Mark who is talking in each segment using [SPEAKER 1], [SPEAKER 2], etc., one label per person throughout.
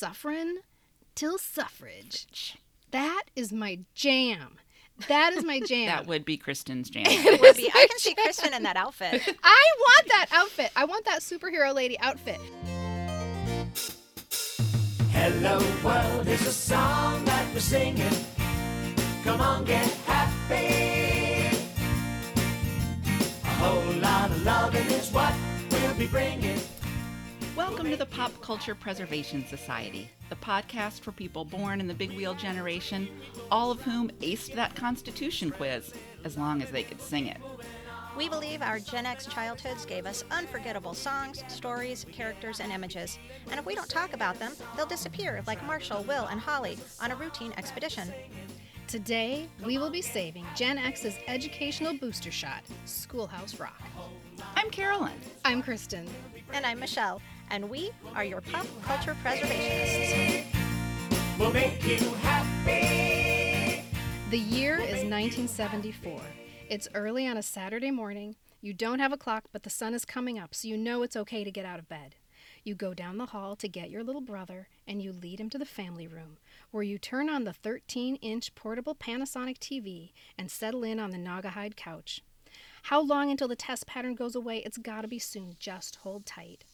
[SPEAKER 1] suffering till suffrage. That is my jam. That is my jam.
[SPEAKER 2] That would be Kristen's jam.
[SPEAKER 3] It would be. I can see Kristen in that outfit.
[SPEAKER 1] I want that outfit. I want that superhero lady outfit.
[SPEAKER 4] Hello world is a song that we're singing. Come on, get happy. A whole lot of loving is what we'll be bringing.
[SPEAKER 2] Welcome to the Pop Culture Preservation Society, the podcast for people born in the big wheel generation, all of whom aced that Constitution quiz, as long as they could sing it.
[SPEAKER 3] We believe our Gen X childhoods gave us unforgettable songs, stories, characters, and images. And if we don't talk about them, they'll disappear like Marshall, Will, and Holly on a routine expedition.
[SPEAKER 1] Today, we will be saving Gen X's educational booster shot, Schoolhouse Rock.
[SPEAKER 2] I'm Carolyn.
[SPEAKER 1] I'm Kristen.
[SPEAKER 3] And I'm Michelle, and we are your pop culture preservationists.
[SPEAKER 4] We'll make you happy.
[SPEAKER 1] The year is 1974. It's early on a Saturday morning. You don't have a clock, but the sun is coming up, so you know it's okay to get out of bed. You go down the hall to get your little brother, and you lead him to the family room, where you turn on the 13 inch portable Panasonic TV and settle in on the Naugahyde couch. How long until the test pattern goes away? It's gotta be soon. Just hold tight.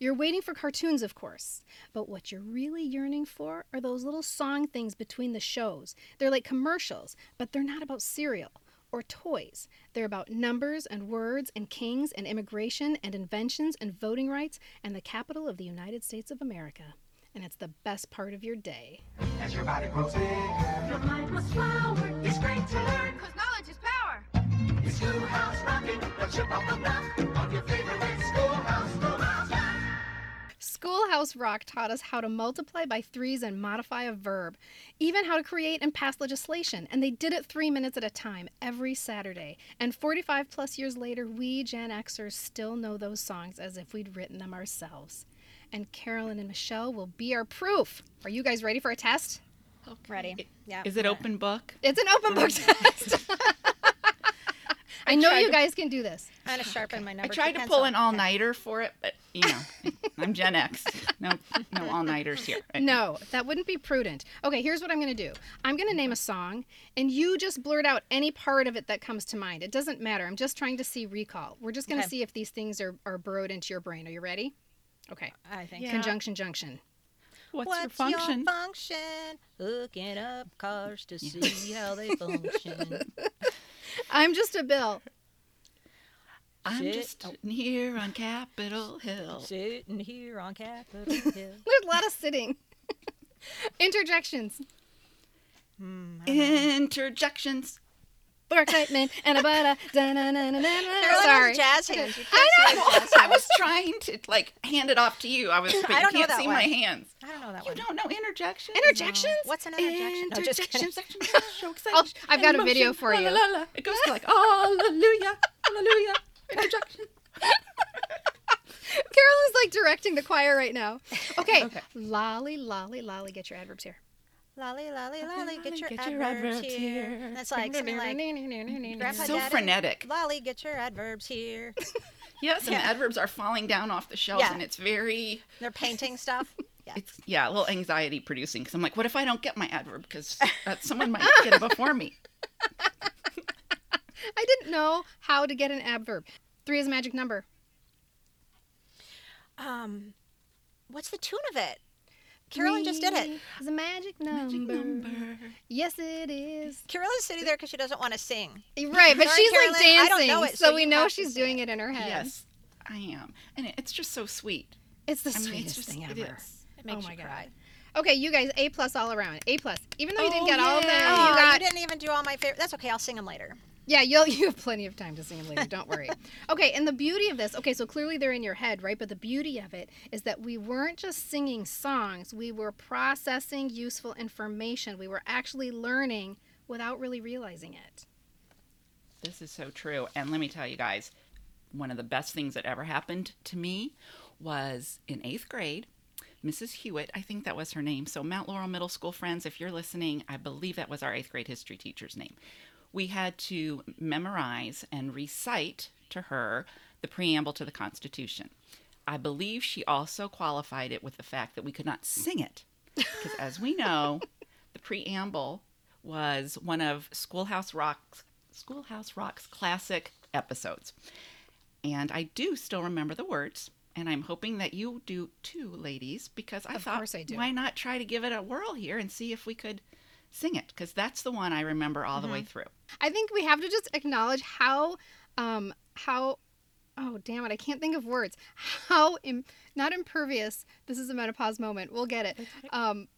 [SPEAKER 1] You're waiting for cartoons, of course, but what you're really yearning for are those little song things between the shows. They're like commercials, but they're not about cereal or toys. They're about numbers and words and kings and immigration and inventions and voting rights and the capital of the United States of America. And it's the best part of your day.
[SPEAKER 4] As your body grows bigger, your mind must flower. It's great to learn.
[SPEAKER 5] Because knowledge is power.
[SPEAKER 4] It's Schoolhouse Rockin', a chip off the block Schoolhouse Rock
[SPEAKER 1] taught us how to multiply by threes and modify a verb, even how to create and pass legislation, and they did it three minutes at a time every Saturday. And 45 plus years later, we Gen Xers still know those songs as if we'd written them ourselves. And Carolyn and Michelle will be our proof. Are you guys ready for a test?
[SPEAKER 3] Ready? Yeah.
[SPEAKER 2] Is it open book?
[SPEAKER 1] It's an open book test. I know you
[SPEAKER 2] to-
[SPEAKER 1] guys can do this.
[SPEAKER 3] I'm going to sharpen my number.
[SPEAKER 2] I tried
[SPEAKER 3] two
[SPEAKER 2] to pull an all nighter for it, but you know, I'm Gen X. No, no all nighters here.
[SPEAKER 1] No, that wouldn't be prudent. Okay, here's what I'm going to do I'm going to name a song, and you just blurt out any part of it that comes to mind. It doesn't matter. I'm just trying to see recall. We're just going to
[SPEAKER 3] Okay.
[SPEAKER 1] see if these things are, are burrowed into your brain. Are you ready? Okay.
[SPEAKER 3] I think.
[SPEAKER 2] Yeah.
[SPEAKER 1] Conjunction junction.
[SPEAKER 2] What's,
[SPEAKER 3] What's
[SPEAKER 2] your function?
[SPEAKER 3] function? Hooking up cars to see how they function.
[SPEAKER 1] I'm just a bill.
[SPEAKER 2] I'm
[SPEAKER 3] Shit.
[SPEAKER 2] just sitting here on Capitol Hill.
[SPEAKER 3] Sitting here on Capitol Hill.
[SPEAKER 1] There's a lot of sitting. Interjections.
[SPEAKER 2] Hmm, Interjections.
[SPEAKER 1] More excitement and a butter.
[SPEAKER 3] Carolyn
[SPEAKER 1] Sorry.
[SPEAKER 3] jazz hands. You
[SPEAKER 1] I
[SPEAKER 3] can't
[SPEAKER 1] know.
[SPEAKER 3] jazz
[SPEAKER 2] I was trying to like hand it off to you. I was, but
[SPEAKER 3] I don't know
[SPEAKER 2] can't
[SPEAKER 3] that
[SPEAKER 2] see
[SPEAKER 3] one.
[SPEAKER 2] my hands.
[SPEAKER 3] I don't know that
[SPEAKER 2] You
[SPEAKER 3] one.
[SPEAKER 2] don't know interjections?
[SPEAKER 1] Interjections?
[SPEAKER 3] What's an interjection? No, just.
[SPEAKER 2] Interjections. So
[SPEAKER 1] I'll, I've got a video for you.
[SPEAKER 2] la, la, la. It goes to like hallelujah, hallelujah. Interjection.
[SPEAKER 1] Carolyn's like directing the choir right now. Okay.
[SPEAKER 2] Okay.
[SPEAKER 1] Lolly, lolly, lolly. Get your adverbs here.
[SPEAKER 3] Lolly, lolly, lolly, get your,
[SPEAKER 2] Get your
[SPEAKER 3] adverbs,
[SPEAKER 2] adverbs
[SPEAKER 3] here.
[SPEAKER 2] here.
[SPEAKER 3] That's like something like Grandpa
[SPEAKER 2] So
[SPEAKER 3] Daddy,
[SPEAKER 2] frenetic.
[SPEAKER 3] Lolly, get your adverbs here.
[SPEAKER 2] Yes, and
[SPEAKER 3] Yeah.
[SPEAKER 2] the adverbs are falling down off the shelves,
[SPEAKER 3] Yeah.
[SPEAKER 2] and it's very,
[SPEAKER 3] They're painting stuff. Yeah.
[SPEAKER 2] it's yeah, a little anxiety producing. Because I'm like, what if I don't get my adverb? Because uh, someone might get it before me.
[SPEAKER 1] I didn't know how to get an adverb. Three is a magic number.
[SPEAKER 3] Um, what's the tune of it? Carolyn just did it.
[SPEAKER 1] Three is a magic number.
[SPEAKER 2] Magic number.
[SPEAKER 1] Yes, it is.
[SPEAKER 3] Carolyn's sitting there because she doesn't want to sing.
[SPEAKER 1] Right, but
[SPEAKER 3] Sorry,
[SPEAKER 1] she's like
[SPEAKER 3] Carolyn, I don't
[SPEAKER 1] dancing,
[SPEAKER 3] know it,
[SPEAKER 1] so
[SPEAKER 3] so
[SPEAKER 1] we know she's doing
[SPEAKER 3] it.
[SPEAKER 1] it in her head.
[SPEAKER 2] Yes, I am, and it's just so sweet.
[SPEAKER 1] It's the
[SPEAKER 2] I mean, it's
[SPEAKER 1] sweetest
[SPEAKER 2] just
[SPEAKER 1] thing
[SPEAKER 2] it
[SPEAKER 1] ever.
[SPEAKER 2] is.
[SPEAKER 3] It oh makes
[SPEAKER 1] Oh
[SPEAKER 3] you
[SPEAKER 1] my
[SPEAKER 3] cry.
[SPEAKER 1] Okay, you guys, A plus all around. A plus. Even though you didn't
[SPEAKER 2] Oh,
[SPEAKER 1] get all of them,
[SPEAKER 2] yay.
[SPEAKER 1] you
[SPEAKER 3] Oh,
[SPEAKER 1] got
[SPEAKER 3] you didn't even do all my favorite. That's okay. I'll sing them later.
[SPEAKER 1] Yeah, you'll you have plenty of time to sing them later. Don't worry. okay, and the beauty of this, okay, so clearly they're in your head, right? But the beauty of it is that we weren't just singing songs; we were processing useful information. We were actually learning without really realizing it.
[SPEAKER 2] This is so true. And let me tell you guys, one of the best things that ever happened to me was in eighth grade. Mrs. Hewitt, I think that was her name. So, Mount Laurel Middle School friends, if you're listening, I believe that was our eighth grade history teacher's name. We had to memorize and recite to her the preamble to the Constitution. I believe she also qualified it with the fact that we could not sing it. Because as we know, the preamble was one of Schoolhouse Rock's Schoolhouse Rock's classic episodes. And I do still remember the words, and I'm hoping that you do too, ladies, because I
[SPEAKER 1] Of
[SPEAKER 2] thought
[SPEAKER 1] I do.
[SPEAKER 2] why not try to give it a whirl here and see if we could sing it because that's the one I remember all the way through.
[SPEAKER 1] I think we have to just acknowledge how, um, how, oh damn it, I can't think of words. How Im- not impervious. This is a menopause moment. We'll get it. Um,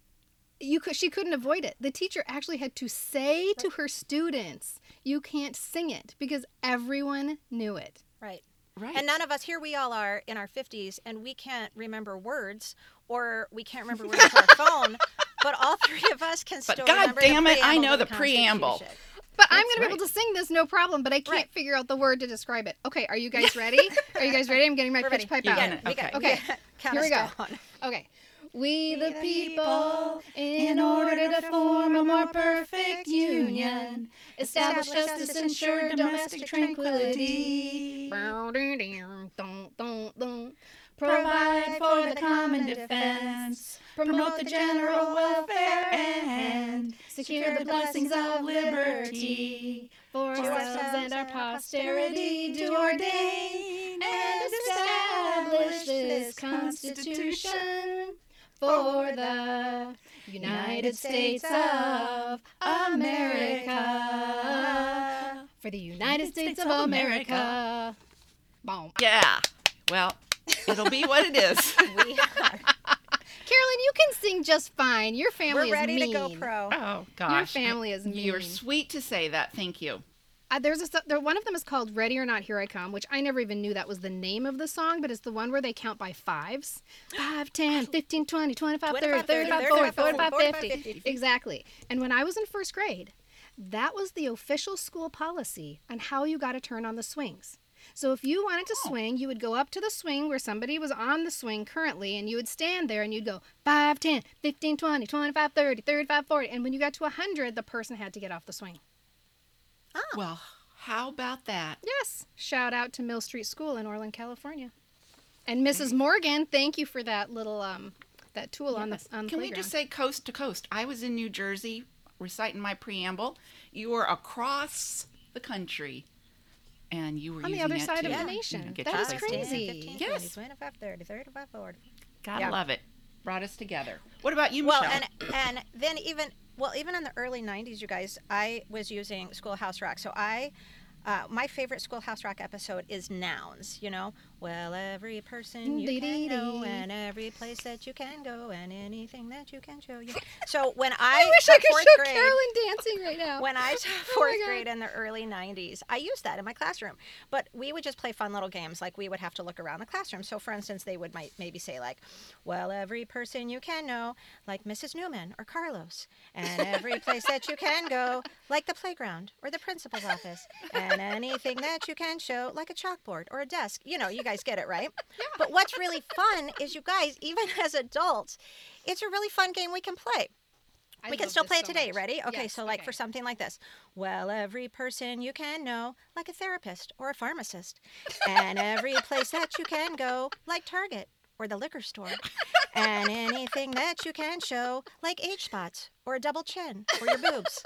[SPEAKER 1] you could, she couldn't avoid it. The teacher actually had to say to her students, "You can't sing it," because everyone knew it.
[SPEAKER 3] Right.
[SPEAKER 2] Right.
[SPEAKER 3] And none of us here we all are in our 50s and we can't remember words or we can't remember words to our phone, but all three of us can
[SPEAKER 2] But
[SPEAKER 3] still
[SPEAKER 2] God
[SPEAKER 3] remember
[SPEAKER 2] damn
[SPEAKER 3] the
[SPEAKER 2] it, I know
[SPEAKER 3] to
[SPEAKER 2] the preamble.
[SPEAKER 3] Constitution.
[SPEAKER 1] But I'm
[SPEAKER 2] That's
[SPEAKER 1] going to be able to sing this no problem, but I can't
[SPEAKER 2] Right.
[SPEAKER 1] figure out the word to describe it. Okay, are you guys ready? are you guys ready? I'm getting my
[SPEAKER 3] We're
[SPEAKER 1] pitch
[SPEAKER 3] ready.
[SPEAKER 1] pipe
[SPEAKER 2] You're
[SPEAKER 1] out.
[SPEAKER 2] gonna-
[SPEAKER 3] We
[SPEAKER 1] Okay.
[SPEAKER 3] yeah, count
[SPEAKER 1] Here we go.
[SPEAKER 3] down.
[SPEAKER 1] Okay. We the people, in order to form a more perfect union, establish justice, ensure domestic tranquility, provide for the common defense, promote the general welfare, and secure the blessings of liberty for ourselves and our posterity do ordain and establish this Constitution for the United States of America. For the United States of America. Boom.
[SPEAKER 2] yeah. Well, it'll be what it is.
[SPEAKER 3] We are.
[SPEAKER 1] Carolyn, you can sing just fine. Your family is mean.
[SPEAKER 3] We're ready to go pro.
[SPEAKER 2] Oh gosh.
[SPEAKER 1] Your family is mean.
[SPEAKER 2] You're sweet to say that. Thank you.
[SPEAKER 1] Uh, there's a there, one of them is called Ready or Not Here I Come, which I never even knew that was the name of the song, but it's the one where they count by fives. 5, 10, 15, 20, 25, 30,
[SPEAKER 3] 25,
[SPEAKER 1] 35,
[SPEAKER 3] 30,
[SPEAKER 1] 40,
[SPEAKER 3] 45,
[SPEAKER 1] 45, 50.
[SPEAKER 3] 50.
[SPEAKER 1] Exactly. And when I was in first grade, that was the official school policy on how you got to turn on the swings. So if you wanted to swing, you would go up to the swing where somebody was on the swing currently, and you would stand there and you'd go 5, 10, 15, 20, 25, 30, 35, 40. And when you got to 100, the person had to get off the swing.
[SPEAKER 2] Well, how about that?
[SPEAKER 1] Yes. Shout out to Mill Street School in Orland, California. And Mrs. Morgan, thank you for that little um that tool on the
[SPEAKER 2] Yes.
[SPEAKER 1] on the
[SPEAKER 2] Can we just say coast to coast? I was in New Jersey reciting my preamble. You were across the country, and you were
[SPEAKER 1] On the other
[SPEAKER 2] it
[SPEAKER 1] side
[SPEAKER 2] to,
[SPEAKER 1] of the
[SPEAKER 2] you know,
[SPEAKER 1] nation.
[SPEAKER 2] get
[SPEAKER 1] That
[SPEAKER 2] your
[SPEAKER 1] is
[SPEAKER 2] place.
[SPEAKER 3] 5, 10,
[SPEAKER 1] crazy.
[SPEAKER 3] 15,
[SPEAKER 2] Yes.
[SPEAKER 3] 20, 25, 30, 35, 40.
[SPEAKER 2] Gotta
[SPEAKER 3] Yeah.
[SPEAKER 2] love it. Brought us together. What about you,
[SPEAKER 3] Well,
[SPEAKER 2] Michelle?
[SPEAKER 3] and and then even well, even in the early '90s, you guys, I was using Schoolhouse Rock. So I, uh, my favorite Schoolhouse Rock episode is nouns. You know, well, every person you can know, and every place that you can go, and anything that you can show you. So when I,
[SPEAKER 1] I wish I
[SPEAKER 3] taught
[SPEAKER 1] could
[SPEAKER 3] fourth
[SPEAKER 1] show
[SPEAKER 3] grade,
[SPEAKER 1] Carolyn dancing right now.
[SPEAKER 3] when I taught
[SPEAKER 1] Oh my
[SPEAKER 3] fourth
[SPEAKER 1] God.
[SPEAKER 3] grade in the early 90s, I used that in my classroom. But we would just play fun little games. Like we would have to look around the classroom. So, for instance, they would might maybe say, like, well, every person you can know, like Mrs. Newman or Carlos, and every place that you can go, like the playground or the principal's office, and anything that you can show, like a chalkboard or a desk. You know, you guys get it, right? But what's really fun is you guys, even as adults, it's a really fun game we can play
[SPEAKER 1] I
[SPEAKER 3] we can still play it
[SPEAKER 1] so
[SPEAKER 3] today.
[SPEAKER 1] much.
[SPEAKER 3] Ready? Okay,
[SPEAKER 1] Yes,
[SPEAKER 3] so like
[SPEAKER 1] okay.
[SPEAKER 3] for something like this. Well, every person you can know, like a therapist or a pharmacist, and every place that you can go, like Target or the liquor store, and anything that you can show, like age spots or a double chin or your boobs.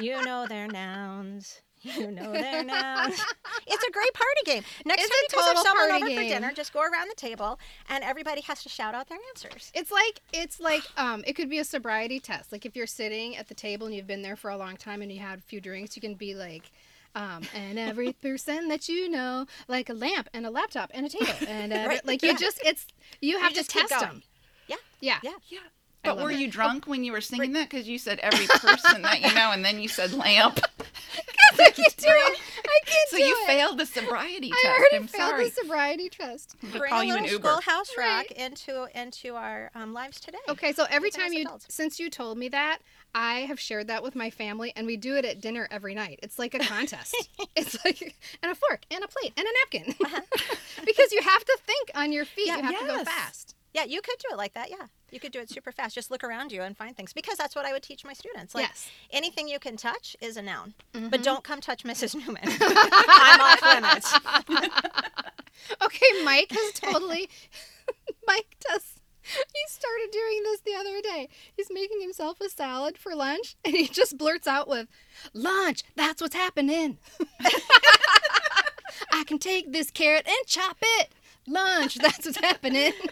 [SPEAKER 3] You know their nouns. You know their nouns. It's a great party game. Next
[SPEAKER 1] It's
[SPEAKER 3] time
[SPEAKER 1] a
[SPEAKER 3] you guys have someone
[SPEAKER 1] party
[SPEAKER 3] over for dinner, just go around the table and everybody has to shout out their answers.
[SPEAKER 1] It's like it's like um it could be a sobriety test. Like if you're sitting at the table and you've been there for a long time and you had a few drinks, you can be like um, and every person that you know, like a lamp and a laptop and a table, and every,
[SPEAKER 3] Right,
[SPEAKER 1] like you
[SPEAKER 3] yeah.
[SPEAKER 1] just it's you have
[SPEAKER 3] just
[SPEAKER 1] to
[SPEAKER 3] keep
[SPEAKER 1] test them.
[SPEAKER 3] Yeah.
[SPEAKER 1] Yeah,
[SPEAKER 3] Yeah.
[SPEAKER 2] yeah.
[SPEAKER 1] I
[SPEAKER 2] But were
[SPEAKER 1] it.
[SPEAKER 2] you drunk when you were singing that? Because you said every person that you know, and then you said lamp.
[SPEAKER 1] I can't do it. I can't
[SPEAKER 2] So
[SPEAKER 1] do
[SPEAKER 2] you
[SPEAKER 1] it.
[SPEAKER 2] failed the sobriety test.
[SPEAKER 1] I already
[SPEAKER 2] I'm
[SPEAKER 1] failed
[SPEAKER 2] sorry.
[SPEAKER 1] the sobriety test.
[SPEAKER 2] We'll
[SPEAKER 3] Bring
[SPEAKER 2] call
[SPEAKER 3] a
[SPEAKER 2] you an
[SPEAKER 3] little
[SPEAKER 2] Uber.
[SPEAKER 3] schoolhouse rock
[SPEAKER 1] Right.
[SPEAKER 3] into into our um, lives today.
[SPEAKER 1] Okay, so every time you
[SPEAKER 3] adults.
[SPEAKER 1] since you told me that, I have shared that with my family and we do it at dinner every night. It's like a contest. it's like and a fork and a plate and a napkin. because you have to think on your feet.
[SPEAKER 3] Yeah,
[SPEAKER 1] you have to go fast.
[SPEAKER 3] Yeah, you could do it like that. Yeah, you could do it super fast. Just look around you and find things because that's what I would teach my students. Like
[SPEAKER 1] Yes.
[SPEAKER 3] anything you can touch is a noun,
[SPEAKER 1] Mm-hmm.
[SPEAKER 3] but don't come touch Mrs. Newman. I'm off limits.
[SPEAKER 1] Okay, Mike has totally. Mike does. He started doing this the other day. He's making himself a salad for lunch, and he just blurts out with, "Lunch. That's what's happening. I can take this carrot and chop it. Lunch. That's what's happening."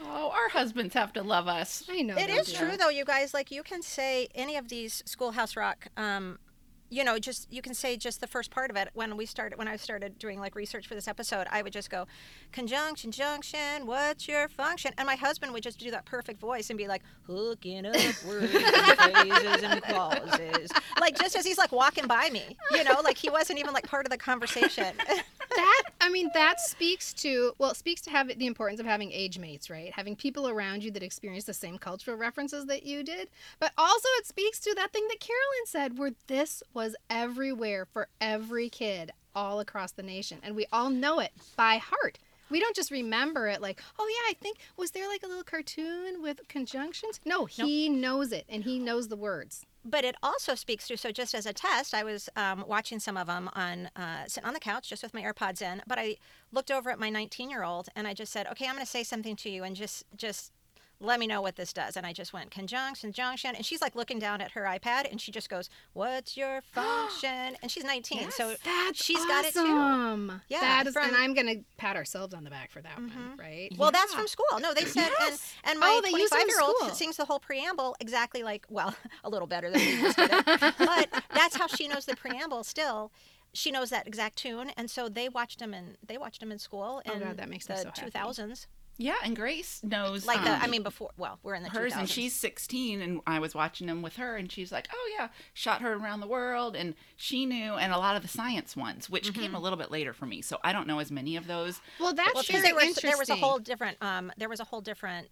[SPEAKER 2] Oh, our husbands have to love us.
[SPEAKER 1] I know.
[SPEAKER 3] It
[SPEAKER 1] they
[SPEAKER 3] is
[SPEAKER 1] do.
[SPEAKER 3] true though, you guys. Like you can say any of these Schoolhouse Rock. Um, you know, just you can say just the first part of it. When we started, when I started doing like research for this episode, I would just go, conjunction, junction. What's your function? And my husband would just do that perfect voice and be like, hooking up words, and phrases, and clauses. Like just as he's like walking by me, you know, like he wasn't even like part of the conversation.
[SPEAKER 1] that i mean that speaks to well it speaks to have the importance of having age mates right? Having people around you that experience the same cultural references that you did. But also it speaks to that thing that carolyn said where this was everywhere for every kid all across the nation. And we all know it by heart. We don't just remember it like oh yeah i think was there like a little cartoon with conjunctions? No he knows it and he knows the words
[SPEAKER 3] but it also speaks to so just as a test i was um, watching some of them on uh, sitting on the couch just with my airpods in but i looked over at my 19 year old and i just said okay i'm going to say something to you and just just let me know what this does and i just went conjunction junction and she's like looking down at her ipad and she just goes what's your function and she's 19 so
[SPEAKER 1] that's
[SPEAKER 3] she's got it too
[SPEAKER 1] awesome.
[SPEAKER 3] Yeah,
[SPEAKER 1] that is, and i'm gonna pat ourselves on the back for that one mm-hmm. right
[SPEAKER 3] Well, that's from school. No, they said,
[SPEAKER 1] Yes.
[SPEAKER 3] and, and my
[SPEAKER 1] Oh, they use it in
[SPEAKER 3] 25 year old sings the whole preamble exactly like, well, a little better than we used to. but that's how she knows the preamble still. She knows that exact tune, and so they watched him in they watched him in school
[SPEAKER 1] Oh, God, that makes me
[SPEAKER 3] the
[SPEAKER 1] so happy.
[SPEAKER 3] 2000s.
[SPEAKER 2] Yeah, and Grace knows.
[SPEAKER 3] Like the, I
[SPEAKER 2] um,
[SPEAKER 3] mean, before. Well, we're in the
[SPEAKER 2] hers
[SPEAKER 3] 2000s.
[SPEAKER 2] and she's 16 and i was watching them with her and she's like oh yeah shot her around the world and she knew and a lot of the science ones which came a little bit later for me so i don't know as many of those
[SPEAKER 1] well that's
[SPEAKER 3] well,
[SPEAKER 1] very
[SPEAKER 3] because there was
[SPEAKER 1] interesting
[SPEAKER 3] there was a whole different um there was a whole different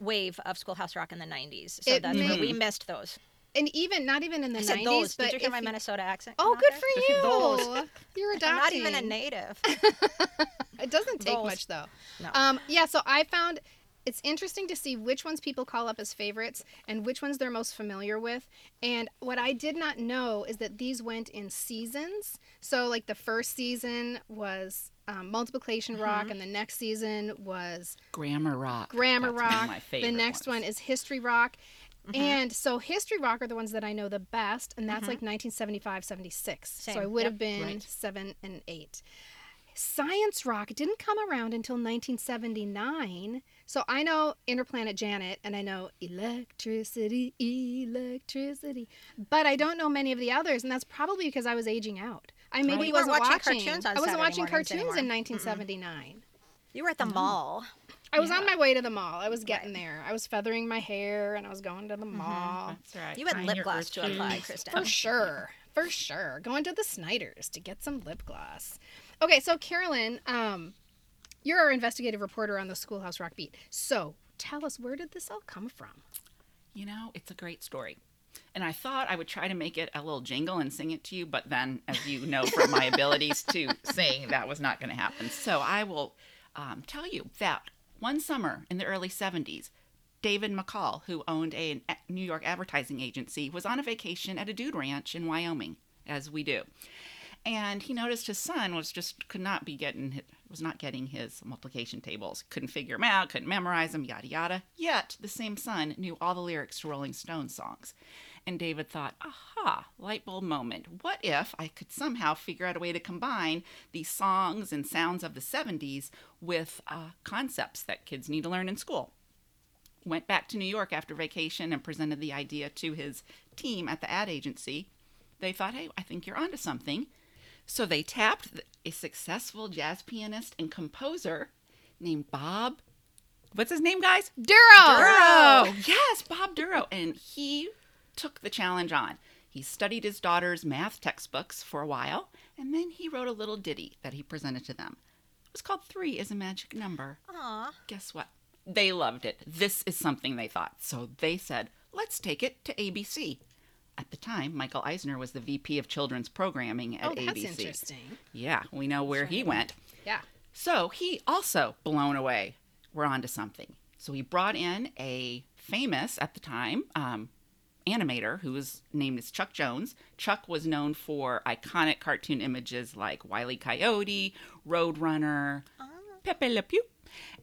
[SPEAKER 3] wave of Schoolhouse Rock in the 90s. So
[SPEAKER 1] It
[SPEAKER 3] that's where
[SPEAKER 1] may-
[SPEAKER 3] we missed those.
[SPEAKER 1] And even not even in the 90s
[SPEAKER 3] those.
[SPEAKER 1] but
[SPEAKER 3] Did you hear
[SPEAKER 1] if
[SPEAKER 3] my Minnesota accent?
[SPEAKER 1] oh good
[SPEAKER 3] there?
[SPEAKER 1] for you
[SPEAKER 3] Those.
[SPEAKER 1] you're
[SPEAKER 3] I'm not even a native.
[SPEAKER 1] it doesn't take
[SPEAKER 3] Those.
[SPEAKER 1] much though
[SPEAKER 3] No.
[SPEAKER 1] um yeah so i found it's interesting to see which ones people call up as favorites and which ones they're most familiar with. And what I did not know is that these went in seasons. So, like the first season was um, Multiplication Rock, and the next season was
[SPEAKER 2] grammar rock
[SPEAKER 1] Grammar
[SPEAKER 2] That's one of
[SPEAKER 1] Rock.
[SPEAKER 2] my
[SPEAKER 1] The next
[SPEAKER 2] ones.
[SPEAKER 1] one is History Rock. Mm-hmm. And so History Rock are the ones that I know the best, and that's mm-hmm. like 1975, 76. So I would
[SPEAKER 3] Yep.
[SPEAKER 1] have been
[SPEAKER 2] Right.
[SPEAKER 1] seven and eight. Science Rock didn't come around until 1979. So I know Interplanet Janet and I know Electricity, Electricity, but I don't know many of the others, and that's probably because I was aging out. I maybe wasn't
[SPEAKER 3] watching cartoons on
[SPEAKER 1] I wasn't
[SPEAKER 3] Saturday
[SPEAKER 1] watching cartoons
[SPEAKER 3] anymore.
[SPEAKER 1] in 1979.
[SPEAKER 3] You were at the mall.
[SPEAKER 1] I was on my way to the mall. I was getting there. I was feathering my hair and I was going to the
[SPEAKER 3] Mm-hmm.
[SPEAKER 1] mall.
[SPEAKER 2] That's right
[SPEAKER 3] You had
[SPEAKER 2] Find
[SPEAKER 3] lip
[SPEAKER 2] your
[SPEAKER 3] gloss to apply, Kristen.
[SPEAKER 1] For sure. For sure. Going to the Snyders to get some lip gloss. Okay, so Carolyn, um, you're our investigative reporter on the Schoolhouse Rock beat. So tell us, where did this all come from?
[SPEAKER 2] You know, it's a great story. And I thought I would try to make it a little jingle and sing it to you, but then, as you know from my abilities to sing, that was not going to happen. So I will um, tell you that one summer in the early 70s, David McCall, who owned a New York advertising agency, was on a vacation at a dude ranch in Wyoming, as we do. And he noticed his son was just could not be getting was not getting his multiplication tables, couldn't figure them out, couldn't memorize them, yada yada. Yet the same son knew all the lyrics to Rolling Stone songs. And David thought, aha, light bulb moment. What if I could somehow figure out a way to combine these songs and sounds of the 70s with uh, concepts that kids need to learn in school? Went back to New York after vacation and presented the idea to his team at the ad agency. They thought, hey, I think you're onto something. So they tapped a successful jazz pianist and composer named Bob. What's his name, guys?
[SPEAKER 1] Dorough!
[SPEAKER 2] Dorough. Yes, Bob Dorough. And he took the challenge on. He studied his daughter's math textbooks for a while, and then he wrote a little ditty that he presented to them. It was called Three is a Magic Number.
[SPEAKER 3] Aw.
[SPEAKER 2] Guess what? They loved it. This is something they thought. So they said, let's take it to ABC. At the time, Michael Eisner was the VP of Children's Programming at
[SPEAKER 1] Oh, that's
[SPEAKER 2] ABC.
[SPEAKER 1] interesting.
[SPEAKER 2] Yeah, we know where he went.
[SPEAKER 1] Yeah.
[SPEAKER 2] So he also blown away. We're on to something. So he brought in a famous at the time um, animator who was named as Chuck Jones. Chuck was known for iconic cartoon images like Wile E. Coyote, Roadrunner, ah. Pepe Le Pew.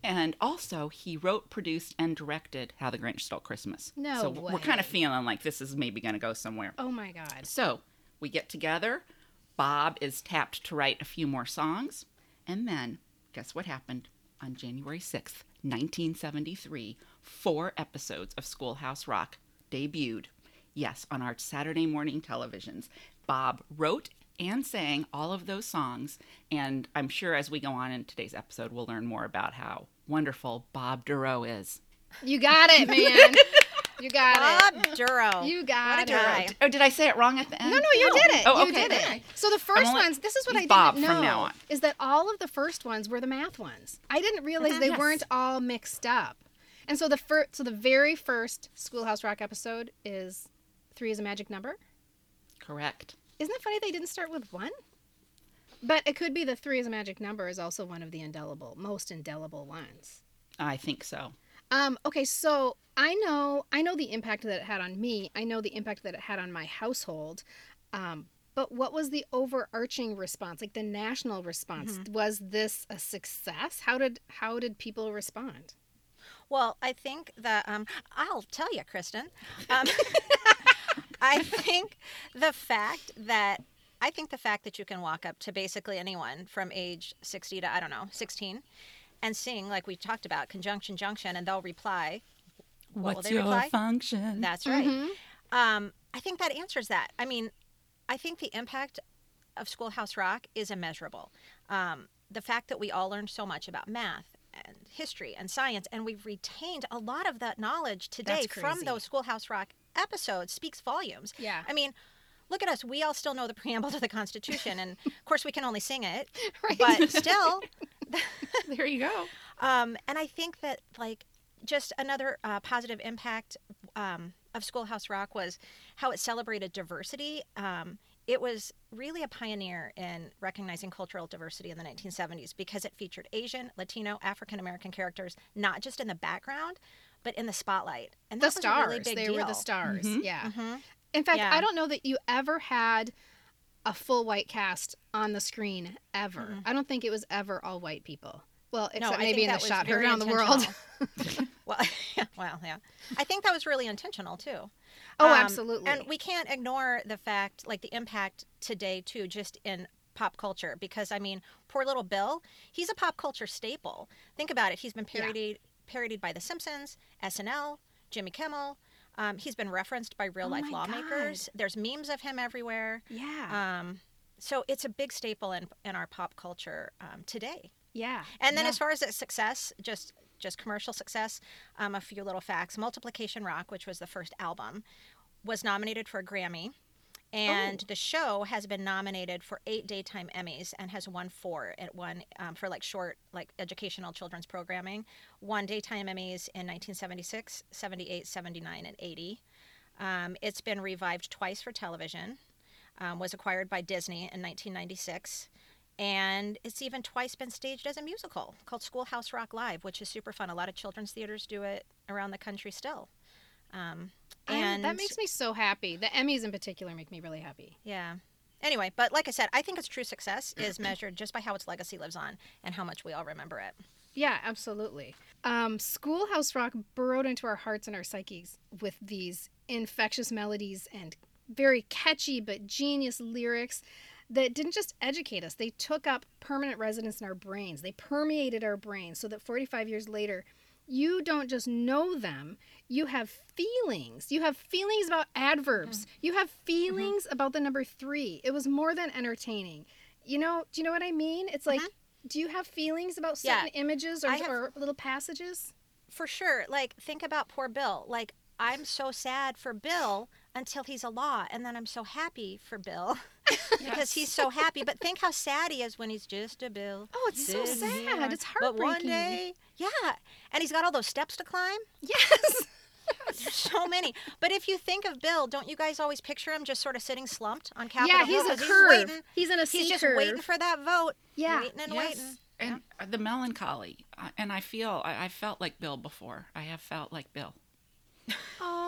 [SPEAKER 2] And also, he wrote, produced, and directed How the Grinch Stole Christmas.
[SPEAKER 1] No
[SPEAKER 2] so we're kind of feeling like this is maybe going to go somewhere.
[SPEAKER 1] Oh my God.
[SPEAKER 2] So we get together. Bob is tapped to write a few more songs. And then, guess what happened? On January 6th, 1973, four episodes of Schoolhouse Rock debuted. Yes, on our Saturday morning televisions. Bob wrote and sang all of those songs. And I'm sure as we go on in today's episode, we'll learn more about how wonderful Bob Dorough is.
[SPEAKER 1] You got it, man. you got
[SPEAKER 3] it. Bob
[SPEAKER 1] Dorough. You got
[SPEAKER 3] What a
[SPEAKER 1] it.
[SPEAKER 3] guy.
[SPEAKER 2] Oh, did I say it wrong at the end?
[SPEAKER 1] No, no, you oh. did it.
[SPEAKER 2] Oh,
[SPEAKER 1] you
[SPEAKER 2] okay.
[SPEAKER 1] did it. So the first
[SPEAKER 2] only-
[SPEAKER 1] ones, this is what I
[SPEAKER 2] Bob
[SPEAKER 1] didn't know,
[SPEAKER 2] from now on.
[SPEAKER 1] is that all of the first ones were the math ones. I didn't realize they
[SPEAKER 3] Yes.
[SPEAKER 1] weren't all mixed up. And so the first, so the very first Schoolhouse Rock episode is three is a magic number.
[SPEAKER 2] Correct.
[SPEAKER 1] Isn't it funny they didn't start with one? But it could be the three is a magic number is also one of the indelible, most indelible ones.
[SPEAKER 2] I think so.
[SPEAKER 1] Um, okay, so I know I know the impact that it had on me. I know the impact that it had on my household. Um, but what was the overarching response, like the national response? Was this a success? How did how did people respond?
[SPEAKER 3] Well, I think that um, I'll tell you, Kristen. Um, I think the fact that I think the fact that you can walk up to basically anyone from age 60 to I don't know 16 and sing like we talked about conjunction junction and they'll reply. What will they reply?
[SPEAKER 2] function?
[SPEAKER 3] That's right. Um, I think that answers that. I mean, I think the impact of Schoolhouse Rock is immeasurable. Um, the fact that we all learned so much about math and history and science, and we've retained a lot of that knowledge today from those Schoolhouse Rock episodes speaks volumes.
[SPEAKER 1] Yeah.
[SPEAKER 3] I mean, look at us. We all still know the preamble to the Constitution, and of course, we can only sing it,
[SPEAKER 1] Right.
[SPEAKER 3] but still.
[SPEAKER 2] there you go.
[SPEAKER 3] Um, and I think that like just another uh, positive impact um, of Schoolhouse Rock was how it celebrated diversity. Um, it was really a pioneer in recognizing cultural diversity in the 1970s because it featured Asian, Latino, African American characters not just in the background, but in the spotlight. And
[SPEAKER 1] the
[SPEAKER 3] that was a
[SPEAKER 1] stars.
[SPEAKER 3] really big
[SPEAKER 1] they
[SPEAKER 3] deal.
[SPEAKER 1] were the stars. Yeah.
[SPEAKER 3] Mhm.
[SPEAKER 1] In fact,
[SPEAKER 3] Yeah.
[SPEAKER 1] I don't know that you ever had a full white cast on the screen ever. I don't think it was ever all white people. Well, except
[SPEAKER 3] I
[SPEAKER 1] maybe in the
[SPEAKER 3] that was
[SPEAKER 1] shot heard around the world.
[SPEAKER 3] well, yeah, well, yeah. I think that was really intentional too.
[SPEAKER 1] Oh,
[SPEAKER 3] Um,
[SPEAKER 1] absolutely.
[SPEAKER 3] And we can't ignore the fact, like the impact today too, just in pop culture. Because I mean, poor little Bill, he's a pop culture staple. Think about it. He's been
[SPEAKER 1] Yeah.
[SPEAKER 3] Parodied, by The Simpsons, SNL, Jimmy Kimmel. Um, he's been referenced by real
[SPEAKER 1] Oh
[SPEAKER 3] life lawmakers. There's memes of him everywhere.
[SPEAKER 1] yeah.
[SPEAKER 3] Um, so it's a big staple in in our pop culture um, today.
[SPEAKER 1] yeah.
[SPEAKER 3] And then
[SPEAKER 1] Yeah.
[SPEAKER 3] as far as its success, just just commercial success, um, a few little facts. Multiplication Rock, which was the first album, was nominated for a Grammy. And
[SPEAKER 1] Oh.
[SPEAKER 3] the show has been nominated for eight daytime Emmys and has won four. It won um, for like short, like educational children's programming. Won daytime Emmys in 1976, 78, 79, and 80. Um, it's been revived twice for television. Um, was acquired by Disney in 1996 and it's even twice been staged as a musical called Schoolhouse Rock Live, which is super fun. A lot of children's theaters do it around the country still. Um,
[SPEAKER 1] I-
[SPEAKER 3] and
[SPEAKER 1] that makes me so happy. The Emmys in particular make me really happy.
[SPEAKER 3] yeah. Anyway, but like I said, I think its true success is measured just by how its legacy lives on and how much we all remember it.
[SPEAKER 1] Yeah, absolutely. Um, Schoolhouse Rock burrowed into our hearts and our psyches with these infectious melodies and very catchy but genius lyrics that didn't just educate us, they took up permanent residence in our brains. They permeated our brains so that 45 years later, you don't just know them, you have feelings. You have feelings about adverbs. Mm. You have mm-hmm. feelings about the number three. It was more than entertaining. You know, do you know what I mean? It's like, mm-hmm. do you have feelings about
[SPEAKER 3] Yeah.
[SPEAKER 1] certain images or,
[SPEAKER 3] have-
[SPEAKER 1] or little passages?
[SPEAKER 3] For sure. Like, think about poor Bill. Like, I'm so sad for Bill until he's a law, and then I'm so happy for Bill because he's so happy. But think how sad he is when he's just a Bill.
[SPEAKER 1] Oh, it's so sad.
[SPEAKER 3] here.
[SPEAKER 1] It's
[SPEAKER 3] But one day, yeah, and he's got all those steps to climb.
[SPEAKER 1] Yes.
[SPEAKER 3] There's so many. But if you think of Bill, don't you guys always picture him just sort of sitting slumped on Capitol
[SPEAKER 1] yeah,
[SPEAKER 3] Hill?
[SPEAKER 1] Yeah, he's a
[SPEAKER 3] 'Cause
[SPEAKER 1] curve.
[SPEAKER 3] waiting.
[SPEAKER 1] He's in a
[SPEAKER 3] He's just
[SPEAKER 1] curve.
[SPEAKER 3] waiting for that vote.
[SPEAKER 1] Yeah.
[SPEAKER 3] Waiting and
[SPEAKER 2] Yes.
[SPEAKER 3] waiting.
[SPEAKER 2] And uh, the melancholy. And I feel, I, I felt like Bill before. I have felt like Bill.
[SPEAKER 1] Oh.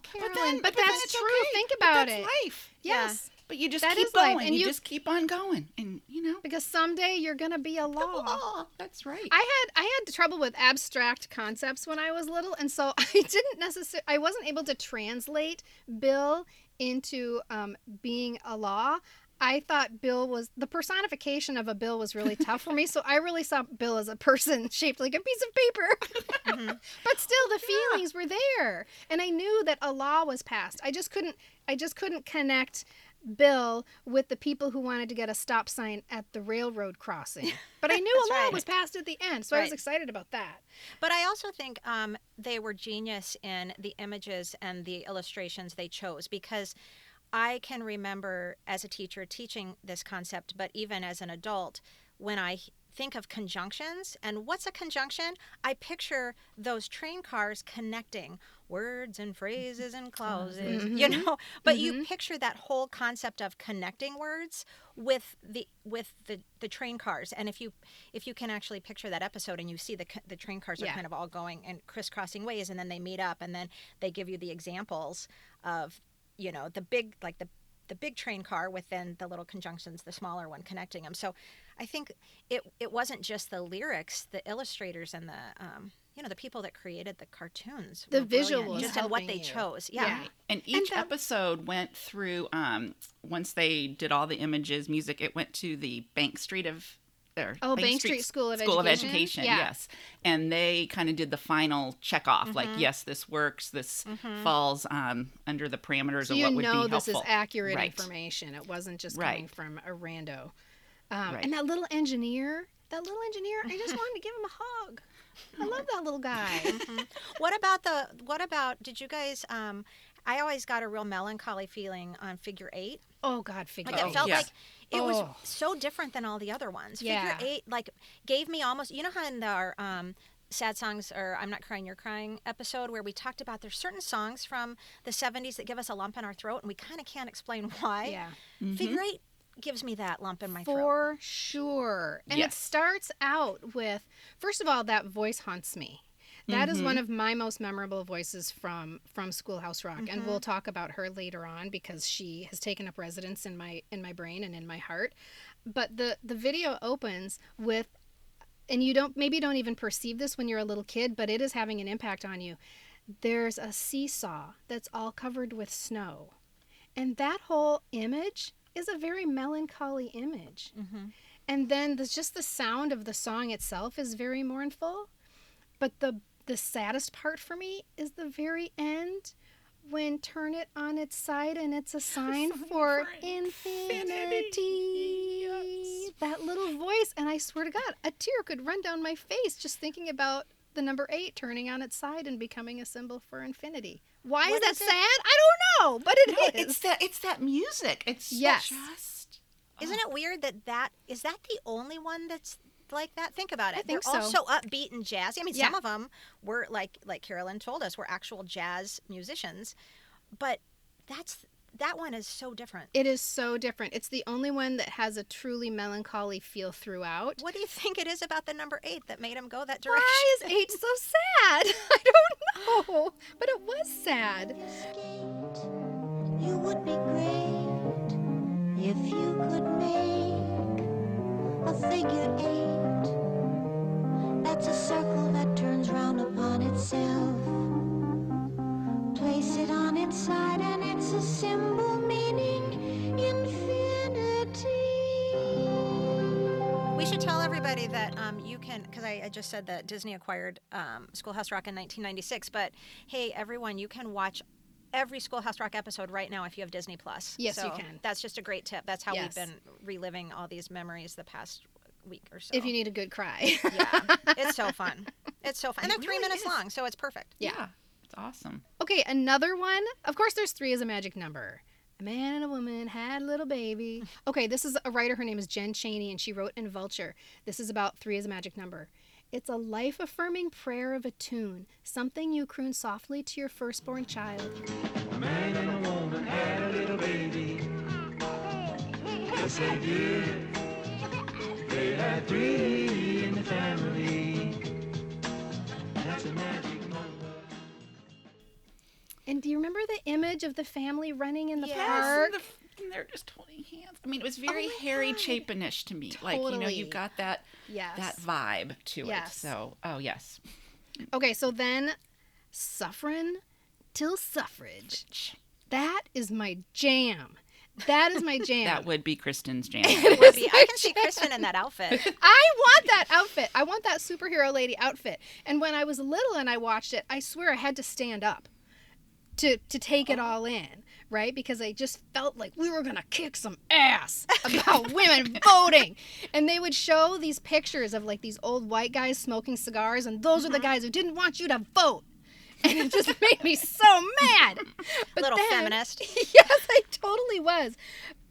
[SPEAKER 1] Carolyn, but,
[SPEAKER 2] but then
[SPEAKER 1] that's true.
[SPEAKER 2] okay.
[SPEAKER 1] Think about
[SPEAKER 2] that's
[SPEAKER 1] it.
[SPEAKER 2] life.
[SPEAKER 1] Yes.
[SPEAKER 2] But you just
[SPEAKER 1] That
[SPEAKER 2] keep
[SPEAKER 1] life,
[SPEAKER 2] going.
[SPEAKER 1] and
[SPEAKER 2] you,
[SPEAKER 1] you-
[SPEAKER 2] just keep on going, and you know.
[SPEAKER 1] Because someday you're gonna be a law.
[SPEAKER 2] Oh, that's right.
[SPEAKER 1] I had I had trouble with abstract concepts when I was little, and so I didn't necessarily I wasn't able to translate Bill into um, being a law. I thought Bill was the personification of a bill was really tough for me, so I really saw Bill as a person shaped like a piece of paper. but still, the feelings were there, and I knew that a law was passed. I just couldn't I just couldn't connect Bill with the people who wanted to get a stop sign at the railroad crossing. But I knew a law
[SPEAKER 3] right.
[SPEAKER 1] was passed at the end, so I was excited about that.
[SPEAKER 3] But I also think um, they were genius in the images and the illustrations they chose because I can remember as a teacher teaching this concept, but even as an adult, when I think of conjunctions and what's a conjunction, I picture those train cars connecting words and phrases and clauses, mm-hmm. you know. But you mm-hmm. picture that whole concept of connecting words with the with the, the train cars, and if you if you can actually picture that episode and you see the the train cars are
[SPEAKER 1] Yeah.
[SPEAKER 3] kind of all going and crisscrossing ways, and then they meet up, and then they give you the examples of you know the big like the the big train car within the little conjunctions the smaller one connecting them so i think it it wasn't just the lyrics the illustrators and the um you know the people that created the cartoons
[SPEAKER 1] The
[SPEAKER 3] were brilliant,
[SPEAKER 1] visuals
[SPEAKER 3] just in what they
[SPEAKER 1] you.
[SPEAKER 3] chose yeah,
[SPEAKER 1] Yeah.
[SPEAKER 2] And each
[SPEAKER 1] that-
[SPEAKER 2] episode went through. Um, once they did all the images, music, it went to the Bank Street of. Or
[SPEAKER 1] Oh, Bank Street School of
[SPEAKER 2] School
[SPEAKER 1] Education?
[SPEAKER 2] of Education,
[SPEAKER 1] Yeah.
[SPEAKER 2] yes. And they kind of did the final check off, like,
[SPEAKER 1] Mm-hmm.
[SPEAKER 2] yes, this works. This falls um, under the parameters
[SPEAKER 1] So
[SPEAKER 2] of what would be helpful.
[SPEAKER 1] You know this is accurate
[SPEAKER 2] Right.
[SPEAKER 1] information. It wasn't just
[SPEAKER 2] Right.
[SPEAKER 1] coming from a rando. Um,
[SPEAKER 2] Right.
[SPEAKER 1] And that little engineer, that little engineer, I just wanted to give him a hug. I love that little guy.
[SPEAKER 3] what about the what about did you guys um i always got a real melancholy feeling on figure eight
[SPEAKER 1] Oh God, figure
[SPEAKER 3] Like
[SPEAKER 2] Oh,
[SPEAKER 3] it felt like it was
[SPEAKER 1] Oh.
[SPEAKER 3] so different than all the other ones.
[SPEAKER 1] Yeah.
[SPEAKER 3] Figure eight like gave me almost you know how in our um sad songs or I'm not crying you're crying episode where we talked about there's certain songs from the 70s that give us a lump in our throat and we kind of can't explain why.
[SPEAKER 1] Yeah.
[SPEAKER 3] Figure eight gives me that lump in my throat.
[SPEAKER 1] For sure. And it starts out with first of all, that voice haunts me. That is
[SPEAKER 2] Mm-hmm.
[SPEAKER 1] one of my most memorable voices from from Schoolhouse Rock, and
[SPEAKER 2] Mm-hmm.
[SPEAKER 1] we'll talk about her later on because she has taken up residence in my in my brain and in my heart. But the the video opens with, and you don't maybe don't even perceive this when you're a little kid, but it is having an impact on you. There's a seesaw that's all covered with snow, and that whole image is a very melancholy image. And then there's just the sound of the song itself is very mournful. But the the saddest part for me is the very end when turn it on its side and it's a sign for, infinity. That little voice and I swear to God, a tear could run down my face just thinking about the number 8 turning on its side and becoming a symbol for infinity. Why
[SPEAKER 3] What
[SPEAKER 1] is that
[SPEAKER 3] is it?
[SPEAKER 1] sad? I don't know, but it
[SPEAKER 2] No,
[SPEAKER 1] is.
[SPEAKER 2] it's that it's that music. It's
[SPEAKER 1] Yes.
[SPEAKER 2] just
[SPEAKER 3] Isn't it weird that that is that the only one that's like that? Think about it.
[SPEAKER 1] I think
[SPEAKER 3] They're all
[SPEAKER 1] so.
[SPEAKER 3] so upbeat and jazzy. I mean,
[SPEAKER 1] Yeah.
[SPEAKER 3] some of them were like like Carolyn told us were actual jazz musicians, but that's that one is so different.
[SPEAKER 1] It is so different. It's the only one that has a truly melancholy feel throughout.
[SPEAKER 3] What do you think it is about the number eight that made him go that direction?
[SPEAKER 1] Why is eight so sad? I don't know, but it was sad.
[SPEAKER 5] You would be great if you could make a figure eight. That's a circle that turns round upon itself. Place it on its side, and it's a symbol meaning infinity.
[SPEAKER 3] We should tell everybody that um, you can, because I, I just said that Disney acquired um, Schoolhouse Rock in 1996. But hey, everyone, you can watch every Schoolhouse Rock episode right now if you have Disney Plus.
[SPEAKER 1] Yes, you can.
[SPEAKER 3] That's just a great tip. That's how
[SPEAKER 1] Yes.
[SPEAKER 3] we've been reliving all these memories the past week or so.
[SPEAKER 1] If you need a good cry.
[SPEAKER 3] yeah, it's so fun. It's so fun, and
[SPEAKER 2] It
[SPEAKER 3] they're three
[SPEAKER 2] really
[SPEAKER 3] minutes
[SPEAKER 2] is.
[SPEAKER 3] long, so it's perfect.
[SPEAKER 1] Yeah.
[SPEAKER 2] It's awesome.
[SPEAKER 1] okay, another one. Of course, there's three as a magic number. A man and a woman had a little baby. Okay, this is a writer. Her name is Jen Chaney, and she wrote in Vulture. This is about three as a magic number. It's a life affirming prayer of a tune, something you croon softly to your firstborn child.
[SPEAKER 4] A man and a woman had a little baby. Yes, they did. Three in the family. That's a magic number.
[SPEAKER 1] And do you remember the image of the family running in the
[SPEAKER 2] Yes,
[SPEAKER 1] park?
[SPEAKER 2] and, the, and they're just holding hands. I mean, it was oh very
[SPEAKER 1] my
[SPEAKER 2] Harry
[SPEAKER 1] God.
[SPEAKER 2] Chapin-ish to me. Like you know,
[SPEAKER 1] Totally.
[SPEAKER 2] you got that
[SPEAKER 1] Yes.
[SPEAKER 2] that vibe to
[SPEAKER 1] Yes.
[SPEAKER 2] it. So, oh yes,
[SPEAKER 1] Okay, so then suffering till suffrage. That is my jam. That is my jam.
[SPEAKER 2] that would be Kristen's jam.
[SPEAKER 3] It would be. I can see Kristen in that outfit.
[SPEAKER 1] I want that outfit. I want that superhero lady outfit. And when I was little and I watched it, I swear I had to stand up to to take it all in, right? Because I just felt like we were gonna kick some ass about women voting. And they would show these pictures of like these old white guys smoking cigars, and those are the mm-hmm. guys who didn't want you to vote. And it just made me so mad. But
[SPEAKER 3] Little
[SPEAKER 1] then-
[SPEAKER 3] feminist.
[SPEAKER 1] yes, I totally was.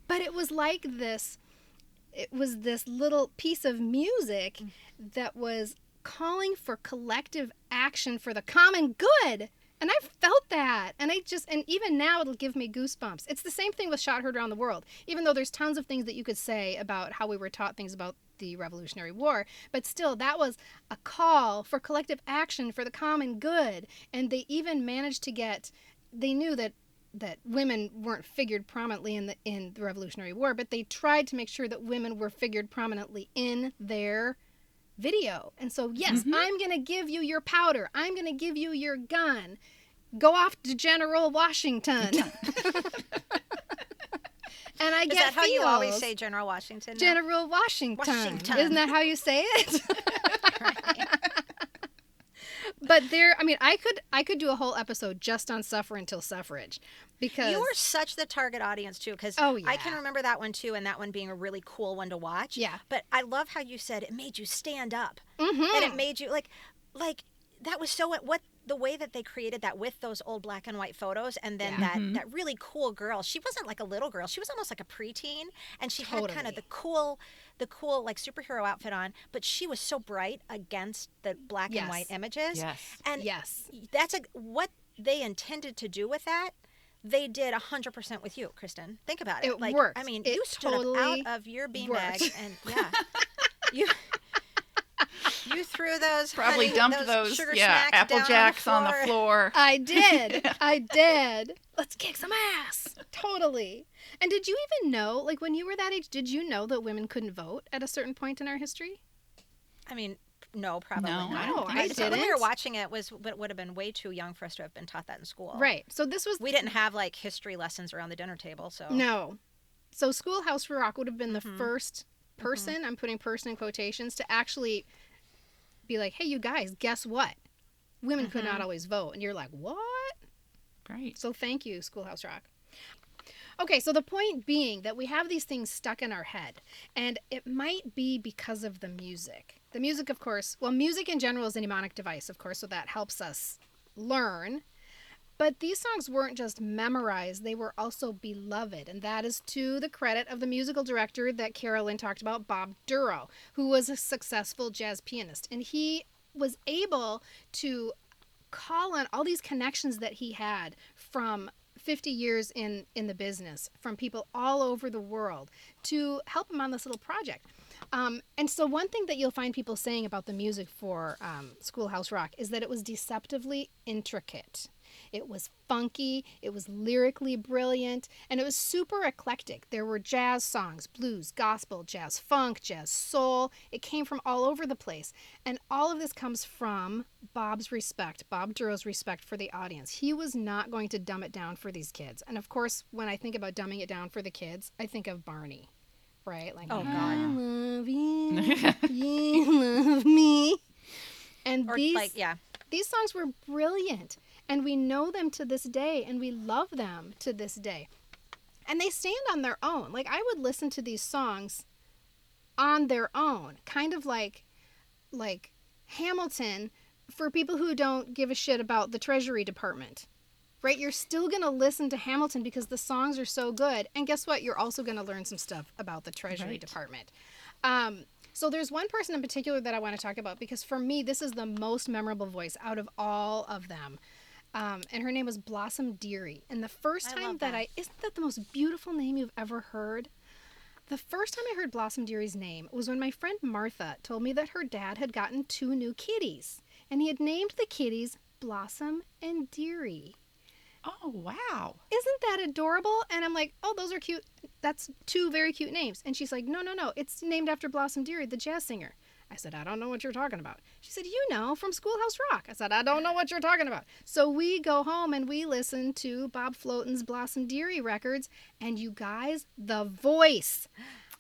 [SPEAKER 1] But it was like this it was this little piece of music mm. that was calling for collective action for the common good. And I felt that. And I just, and even now it'll give me goosebumps. It's the same thing with Shot Heard Around the World, even though there's tons of things that you could say about how we were taught things about the Revolutionary War. But still, that was a call for collective action for the common good. And they even managed to get, they knew that that women weren't figured prominently in the in the Revolutionary War, but they tried to make sure that women were figured prominently in their video. And so, yes, mm-hmm. I'm going to give you your powder. I'm going to give you your gun. Go off to General Washington. and I
[SPEAKER 3] Is
[SPEAKER 1] get
[SPEAKER 3] that how you always say General Washington?
[SPEAKER 1] General Washington.
[SPEAKER 3] Washington.
[SPEAKER 1] Isn't that how you say it? but there, I mean, I could I could do a whole episode just on suffer until suffrage because
[SPEAKER 3] You were such the target audience too, because
[SPEAKER 1] Oh, yeah.
[SPEAKER 3] I can remember that one too, and that one being a really cool one to watch.
[SPEAKER 1] Yeah.
[SPEAKER 3] But I love how you said it made you stand up,
[SPEAKER 1] Mhm.
[SPEAKER 3] and it made you like, like that was so what the way that they created that with those old black and white photos, and then
[SPEAKER 1] Yeah.
[SPEAKER 3] that mm-hmm. that really cool girl. She wasn't like a little girl; she was almost like a preteen, and she had kind of the cool, the cool like superhero outfit on, but she was so bright against the black
[SPEAKER 1] Yes.
[SPEAKER 3] and white images.
[SPEAKER 2] Yes.
[SPEAKER 3] And
[SPEAKER 1] yes.
[SPEAKER 3] that's a what they intended to do with that they did 100% with you kristen think about it,
[SPEAKER 1] It
[SPEAKER 3] like
[SPEAKER 1] worked.
[SPEAKER 3] i mean
[SPEAKER 1] It
[SPEAKER 3] you stood
[SPEAKER 1] totally
[SPEAKER 3] up out of your beanbag
[SPEAKER 1] worked.
[SPEAKER 3] and yeah you you threw those
[SPEAKER 2] Probably
[SPEAKER 3] honey-
[SPEAKER 2] dumped
[SPEAKER 3] those,
[SPEAKER 2] those,
[SPEAKER 3] sugar
[SPEAKER 2] yeah, apple jacks
[SPEAKER 3] on
[SPEAKER 2] on the floor.
[SPEAKER 1] I did. I did. Let's kick some ass. Totally. And did you even know, like when you were that age, did you know that women couldn't vote at a certain point in our history?
[SPEAKER 3] i mean no probably
[SPEAKER 2] No,
[SPEAKER 3] not
[SPEAKER 2] I don't think
[SPEAKER 1] I
[SPEAKER 3] so when we were watching it was would would have been way too young for us to have been taught that in school
[SPEAKER 1] Right. So this was
[SPEAKER 3] we didn't have like history lessons around the dinner table so
[SPEAKER 1] No. So Schoolhouse Rock would have been the
[SPEAKER 3] Mhm.
[SPEAKER 1] first person, I'm putting person in quotations, to actually be like, hey, you guys, guess what? Women could not mm-hmm. always vote. And you're like, what?
[SPEAKER 2] Right.
[SPEAKER 1] So thank you, Schoolhouse Rock. Okay, so the point being that we have these things stuck in our head, and it might be because of the music. The music, of course, well, music in general is a mnemonic device, of course, so that helps us learn. But these songs weren't just memorized, they were also beloved. And that is to the credit of the musical director that Carolyn talked about, Bob Dorough, who was a successful jazz pianist. And he was able to call on all these connections that he had from 50 years in in the business from people all over the world to help him on this little project um, and so one thing that you'll find people saying about the music for um, schoolhouse rock is that it was deceptively intricate it was funky, it was lyrically brilliant, and it was super eclectic. There were jazz songs, blues, gospel, jazz funk, jazz soul. It came from all over the place. And all of this comes from Bob's respect, Bob Dorough's respect for the audience. He was not going to dumb it down for these kids. And of course, when I think about dumbing it down for the kids, I think of Barney. Right? Like,
[SPEAKER 3] Oh,
[SPEAKER 1] I love you, you love me. And
[SPEAKER 3] or
[SPEAKER 1] these
[SPEAKER 3] like yeah
[SPEAKER 1] these songs were brilliant and we know them to this day and we love them to this day. And they stand on their own. Like i would listen to these songs on their own kind of like like hamilton for people who don't give a shit about the treasury department right? You're still going to listen to hamilton because the songs are so good. And guess what? You're also going to learn some stuff about the treasury
[SPEAKER 2] Right.
[SPEAKER 1] department. Um, so there's one person in particular that I want to talk about because for me this is the most memorable voice out of all of them. Um, and her name was Blossom Dearie. And the first
[SPEAKER 3] I
[SPEAKER 1] time that
[SPEAKER 3] that.
[SPEAKER 1] I isn't that the most beautiful name you've ever heard? The first time I heard Blossom Dearie's name was when my friend Martha told me that her dad had gotten two new kitties, and he had named the kitties Blossom and Dearie.
[SPEAKER 2] Oh, wow.
[SPEAKER 1] Isn't that adorable? And I'm like, oh, those are cute. That's two very cute names. And she's like, no, no, no. It's named after Blossom Dearie, the jazz singer. I said, I don't know what you're talking about. She said, You know, from Schoolhouse Rock. I said, I don't know what you're talking about. So we go home and we listen to Bob Floaton's Blossom Dearie records. And you guys, the voice.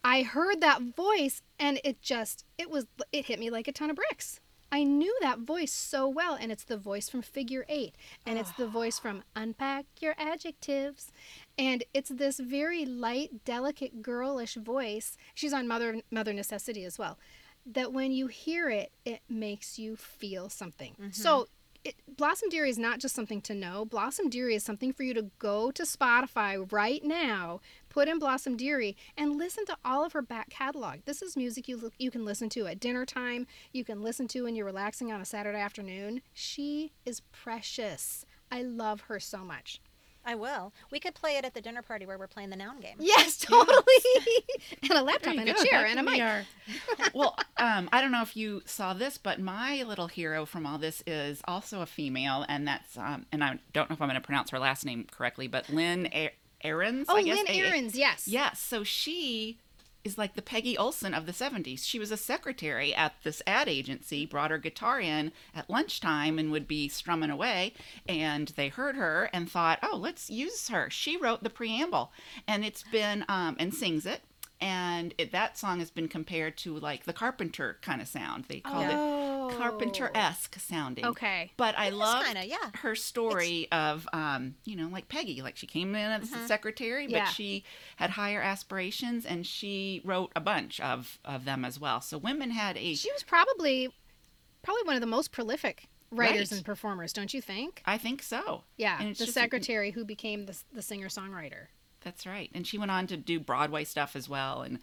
[SPEAKER 1] I heard that voice and it just, it was, it hit me like a ton of bricks. I knew that voice so well, and it's the voice from Figure Eight, and it's the voice from ah. Unpack Your Adjectives, and it's this very light, delicate, girlish voice. She's on Mother Mother Necessity as well. That when you hear it, it makes you feel something. Mm-hmm. So. It, Blossom Dearie is not just something to know. Blossom Dearie is something for you to go to Spotify right now, put in Blossom Dearie, and listen to all of her back catalog. This is music you you can listen to at dinner time. You can listen to when you're relaxing on a Saturday afternoon. She is precious. I love her so much.
[SPEAKER 3] I will. We could play it at the dinner party where we're playing the noun game.
[SPEAKER 1] Yes, totally. and a laptop and
[SPEAKER 2] you
[SPEAKER 1] a
[SPEAKER 2] go.
[SPEAKER 1] chair
[SPEAKER 2] That
[SPEAKER 1] and a mic.
[SPEAKER 2] our- well, um, I don't know if you saw this, but my little hero from all this is also a female, and that's um, and I don't know if I'm going to pronounce her last name correctly, but Lynn A- Ahrens.
[SPEAKER 1] Oh,
[SPEAKER 2] I guess,
[SPEAKER 1] Lynn
[SPEAKER 2] A-
[SPEAKER 1] Ahrens, yes.
[SPEAKER 2] Yes, so she is like the Peggy Olson of the 70s. She was a secretary at this ad agency, brought her guitar in at lunchtime and would be strumming away. And they heard her and thought, oh, let's use her. She wrote the preamble and it's been, um, and sings it. And it, that song has been compared to like the Carpenter kind of sound. They called
[SPEAKER 1] Oh.
[SPEAKER 2] it Carpenter esque sounding.
[SPEAKER 1] Okay.
[SPEAKER 2] But I love
[SPEAKER 3] yeah.
[SPEAKER 2] her story of, um, you know, like Peggy. Like she came in as
[SPEAKER 3] Mm-hmm.
[SPEAKER 2] a secretary, but
[SPEAKER 1] Yeah.
[SPEAKER 2] she had higher aspirations, and she wrote a bunch of of them as well. So women had a,
[SPEAKER 1] She was probably probably one of the most prolific writers
[SPEAKER 2] Right.
[SPEAKER 1] and performers, don't you think?
[SPEAKER 2] I think so.
[SPEAKER 1] Yeah, the secretary who became the, the singer songwriter.
[SPEAKER 2] That's right. And she went on to do Broadway stuff as well, and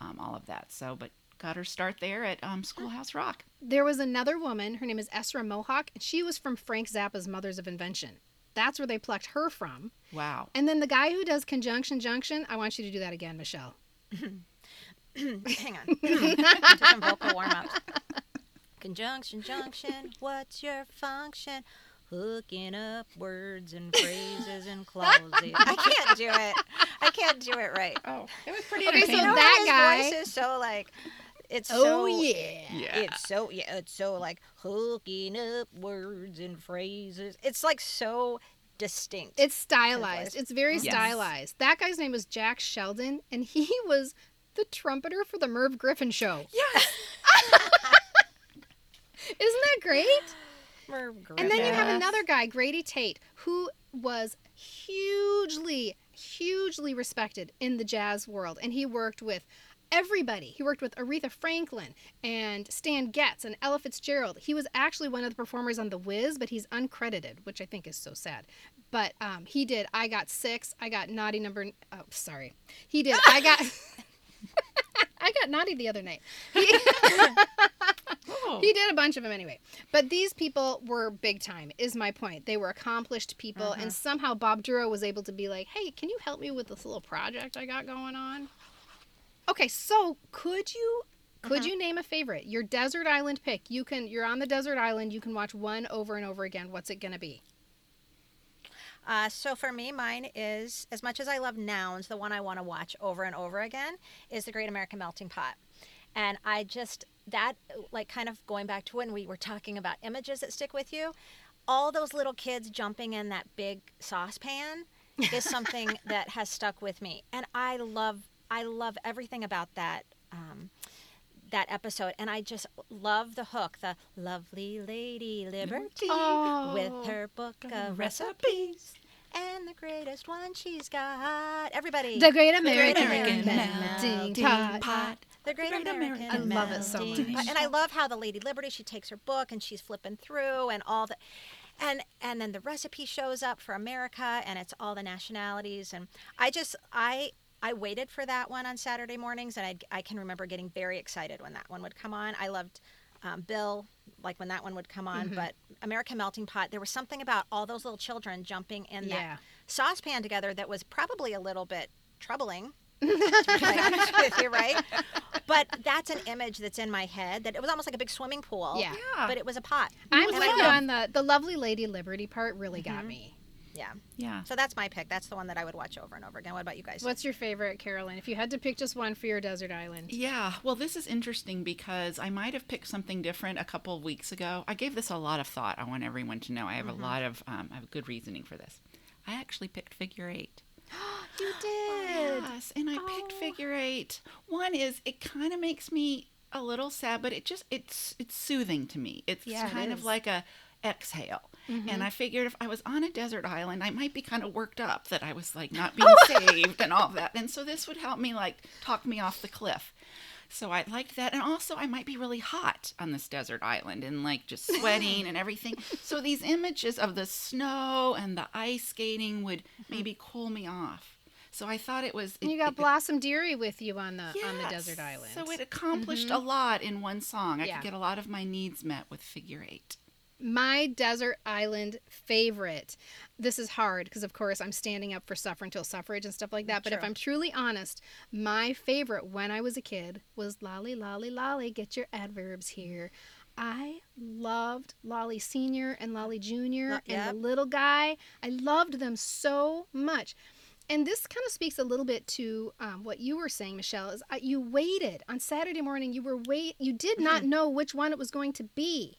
[SPEAKER 2] um, all of that. So, but got her start there at um, Schoolhouse Rock.
[SPEAKER 1] There was another woman, her name is Essra Mohawk, and she was from Frank Zappa's Mothers of Invention. That's where they plucked her from.
[SPEAKER 2] Wow.
[SPEAKER 1] And then the guy who does Conjunction Junction, I want you to do that again, Michelle.
[SPEAKER 3] Hang on. Do some vocal warm ups. Conjunction, junction, what's your function? Hooking up words and phrases and clauses. I can't do it. I can't do it right.
[SPEAKER 2] Oh, it was pretty
[SPEAKER 1] Okay, so
[SPEAKER 3] You know
[SPEAKER 1] that
[SPEAKER 3] his
[SPEAKER 1] guy-
[SPEAKER 3] voice is so like, it's
[SPEAKER 1] Oh,
[SPEAKER 3] so.
[SPEAKER 1] yeah.
[SPEAKER 2] yeah.
[SPEAKER 3] It's so yeah, it's so like hooking up words and phrases. It's like so distinct.
[SPEAKER 1] It's stylized. It's very
[SPEAKER 2] Yes.
[SPEAKER 1] stylized. That guy's name was Jack Sheldon, and he was the trumpeter for the Merv Griffin show.
[SPEAKER 2] Yes.
[SPEAKER 1] Isn't that great?
[SPEAKER 3] Merv Griffin.
[SPEAKER 1] And then you have another guy, Grady Tate, who was hugely, hugely respected in the jazz world. And he worked with everybody. He worked with Aretha Franklin and Stan Getz and Ella Fitzgerald. He was actually one of the performers on The Wiz, but he's uncredited, which I think is so sad. But um, he did I Got Six, I Got Naughty Number. Oh, sorry. He did I Got. I got naughty the other night. He,
[SPEAKER 2] Oh.
[SPEAKER 1] he did a bunch of them anyway. But these people were big time, is my point. They were accomplished people, and somehow Bob Dorough was able to be like, hey, can you help me with this little project I got going on? Okay, so could you. Could you name a favorite? Your desert island pick. You can. You're on the desert island. You can watch one over and over again. What's it gonna be?
[SPEAKER 3] Uh, so for me, mine is as much as I love nouns, the one I want to watch over and over again is the Great American Melting Pot, and I just that like kind of going back to when we were talking about images that stick with you, all those little kids jumping in that big saucepan is something that has stuck with me, and I love I love everything about that. Um, that episode and i just love the hook the lovely lady liberty
[SPEAKER 1] Oh.
[SPEAKER 3] with her book of recipes and the greatest one she's got everybody
[SPEAKER 1] The Great
[SPEAKER 3] Great
[SPEAKER 1] American,
[SPEAKER 3] American
[SPEAKER 1] Melting
[SPEAKER 3] Melting
[SPEAKER 1] Pot.
[SPEAKER 3] the great,
[SPEAKER 2] Great
[SPEAKER 3] american,
[SPEAKER 2] American
[SPEAKER 1] I love it so much.
[SPEAKER 3] Pot. and i love how the lady liberty she takes her book and she's flipping through and all the and and then the recipe shows up for america and it's all the nationalities and i just i I waited for that one on Saturday mornings, and I, I can remember getting very excited when that one would come on. I loved um, Bill, like when that one would come on, but American Melting Pot, there was something about all those little children jumping in
[SPEAKER 1] Yeah.
[SPEAKER 3] that saucepan together that was probably a little bit troubling. to be honest with you, right? But that's an image that's in my head that it was almost like a big swimming pool.
[SPEAKER 1] Yeah.
[SPEAKER 2] Yeah.
[SPEAKER 3] But it was a pot.
[SPEAKER 1] I'm with you on the the lovely lady liberty part. Really got me.
[SPEAKER 3] Yeah.
[SPEAKER 2] Yeah.
[SPEAKER 3] So that's my pick. That's the one that I would watch over and over again. What about you guys?
[SPEAKER 1] What's your favorite, Carolyn? If you had to pick just one for your desert island.
[SPEAKER 2] Yeah, well, this is interesting because I might have picked something different a couple of weeks ago. I gave this a lot of thought. I want everyone to know I have
[SPEAKER 3] Mm-hmm.
[SPEAKER 2] a lot of, um, I have good reasoning for this. I actually picked figure eight.
[SPEAKER 1] You did.
[SPEAKER 2] Yes, and I picked
[SPEAKER 1] Oh.
[SPEAKER 2] figure eight. One is it kind of makes me a little sad, but it just it's it's soothing to me. It's
[SPEAKER 1] Yeah, it
[SPEAKER 2] kind of like a exhale.
[SPEAKER 3] Mm-hmm.
[SPEAKER 2] And I figured if I was on a desert island, I might be kind of worked up that I was like not
[SPEAKER 3] Oh.
[SPEAKER 2] being saved and all that. And so this would help me like talk me off the cliff. So I liked that. And also, I might be really hot on this desert island and like just sweating and everything. So these images of the snow and the ice skating would maybe cool me off. So I thought it was.
[SPEAKER 1] And
[SPEAKER 2] it-
[SPEAKER 1] you got
[SPEAKER 2] it-
[SPEAKER 1] Blossom Dearie with you on the on the desert island.
[SPEAKER 2] So it accomplished a lot in one song. I
[SPEAKER 1] Yeah.
[SPEAKER 2] could get a lot of my needs met with figure eight.
[SPEAKER 1] My desert island favorite. This is hard because, of course, I'm standing up for suffer until suffrage and stuff like that. But if I'm truly honest, my favorite when I was a kid was Lolly, Lolly, Lolly. Get your adverbs here. I loved Lolly Senior and Lolly Junior
[SPEAKER 3] Lo-
[SPEAKER 1] and the little guy. I loved them so much. And this kind of speaks a little bit to um, what you were saying, Michelle. Is uh, you waited on Saturday morning. You were wait. You did not
[SPEAKER 3] Mm-hmm.
[SPEAKER 1] know which one it was going to be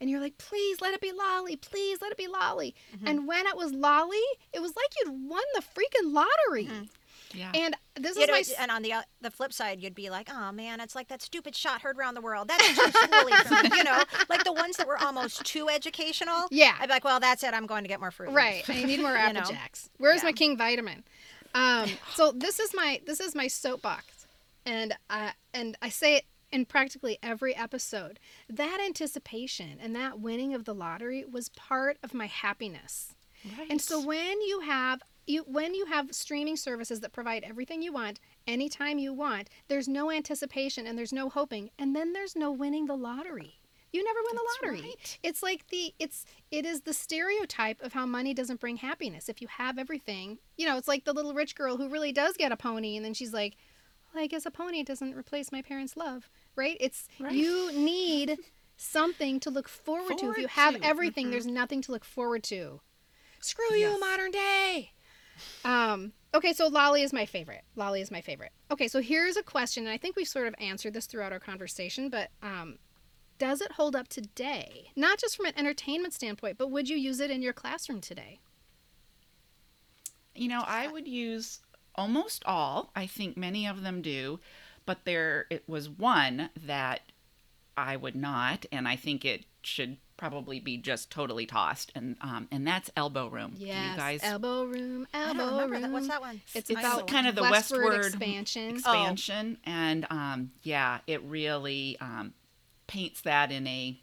[SPEAKER 1] and you're like, please let it be Lolly, please let it be Lolly. And when it was Lolly, it was like you'd won the freaking lottery.
[SPEAKER 2] Yeah.
[SPEAKER 1] And this
[SPEAKER 3] You
[SPEAKER 1] is
[SPEAKER 3] know,
[SPEAKER 1] my.
[SPEAKER 3] and on the uh, the flip side, you'd be like, "Oh man, it's like that stupid shot heard around the world. That's too schooly. You know, like the ones that were almost too educational.
[SPEAKER 1] Yeah.
[SPEAKER 3] I'd be like, "Well, that's it. I'm going to get more fruit."
[SPEAKER 1] Right, I need more Apple
[SPEAKER 3] know?
[SPEAKER 1] Jacks. Where's my King Vitamin? Um, so this is my this is my soapbox, and I and I say it in practically every episode. That anticipation and that winning of the lottery was part of my happiness. Right. And so when you have you when you have streaming services that provide everything you want anytime you want, there's no anticipation and there's no hoping, and then there's no winning the lottery. You never win the
[SPEAKER 2] That's
[SPEAKER 1] lottery.
[SPEAKER 2] right.
[SPEAKER 1] It's like the it's it is the stereotype of how money doesn't bring happiness. If you have everything, you know, it's like the little rich girl who really does get a pony and then she's like, "Well, I guess a pony doesn't replace my parents' love." Right? It's
[SPEAKER 2] Right.
[SPEAKER 1] you need something to look forward, to. If you have
[SPEAKER 2] to.
[SPEAKER 1] everything, there's nothing to look forward to. Screw you, modern day. Um, okay, so Lolly is my favorite. Lolly is my favorite. Okay, so here's a question, and I think we've sort of answered this throughout our conversation, but um, does it hold up today? Not just from an entertainment standpoint, but would you use it in your classroom today?
[SPEAKER 2] You know, I would use almost all. I think many of them do, but there it was one that I would not, and I think it should probably be just totally tossed, and um, and that's Elbow Room. Do
[SPEAKER 1] Yes,
[SPEAKER 2] guys
[SPEAKER 1] elbow room,
[SPEAKER 3] I
[SPEAKER 1] elbow
[SPEAKER 3] don't
[SPEAKER 1] room.
[SPEAKER 3] that. What's that one?
[SPEAKER 1] It's,
[SPEAKER 2] It's
[SPEAKER 1] about
[SPEAKER 2] kind of the
[SPEAKER 1] westward,
[SPEAKER 2] westward
[SPEAKER 1] expansion.
[SPEAKER 2] expansion, and um, yeah, it really um, paints that in a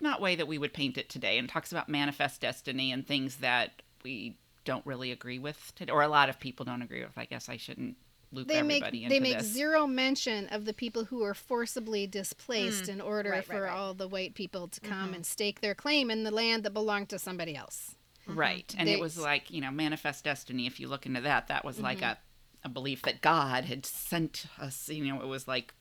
[SPEAKER 2] not way that we would paint it today, and talks about manifest destiny and things that we don't really agree with today, or a lot of people don't agree with. I guess I shouldn't loop
[SPEAKER 1] they make
[SPEAKER 2] everybody into
[SPEAKER 1] they make
[SPEAKER 2] this.
[SPEAKER 1] zero mention of the people who are forcibly displaced hmm. in order
[SPEAKER 3] Right, right,
[SPEAKER 1] for
[SPEAKER 3] right.
[SPEAKER 1] all the white people to come mm-hmm. and stake their claim in the land that belonged to somebody else. Mm-hmm.
[SPEAKER 2] Right. And
[SPEAKER 1] They-
[SPEAKER 2] it was like, you know, manifest destiny. If you look into that, that was like mm-hmm. a, a belief that God had sent us, you know, it was like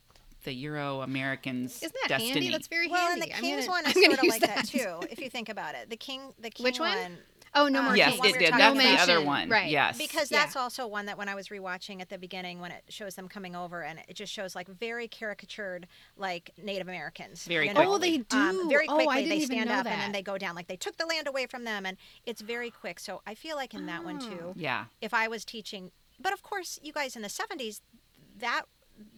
[SPEAKER 2] the Euro Americans'
[SPEAKER 1] Isn't that
[SPEAKER 2] destiny.
[SPEAKER 1] handy? That's very
[SPEAKER 3] Well, and
[SPEAKER 1] handy.
[SPEAKER 3] the
[SPEAKER 1] I'm
[SPEAKER 3] King's
[SPEAKER 1] gonna-
[SPEAKER 3] one
[SPEAKER 1] I'm
[SPEAKER 3] is sort of
[SPEAKER 1] use
[SPEAKER 3] like that. too. If you think about it, the King, the King
[SPEAKER 1] Which one?
[SPEAKER 3] one
[SPEAKER 1] Oh, no
[SPEAKER 3] Um,
[SPEAKER 1] more
[SPEAKER 2] yes,
[SPEAKER 1] King.
[SPEAKER 3] one
[SPEAKER 2] it did.
[SPEAKER 3] were
[SPEAKER 2] That's the other one.
[SPEAKER 1] Right.
[SPEAKER 2] Yes.
[SPEAKER 3] because
[SPEAKER 1] Yeah.
[SPEAKER 3] that's also one that when I was rewatching at the beginning, when it shows them coming over, and it just shows like very caricatured, like Native Americans.
[SPEAKER 2] Very
[SPEAKER 3] you know?
[SPEAKER 1] Oh, they do.
[SPEAKER 3] Um, very
[SPEAKER 1] Oh,
[SPEAKER 3] quickly,
[SPEAKER 1] I didn't
[SPEAKER 3] they
[SPEAKER 1] even
[SPEAKER 3] stand
[SPEAKER 1] know
[SPEAKER 3] up and then they go down. Like they took the land away from them, and it's very quick. So I feel like in that one
[SPEAKER 1] Oh.
[SPEAKER 3] too,
[SPEAKER 2] yeah.
[SPEAKER 3] if I was teaching, but of course, you guys in the '70s, that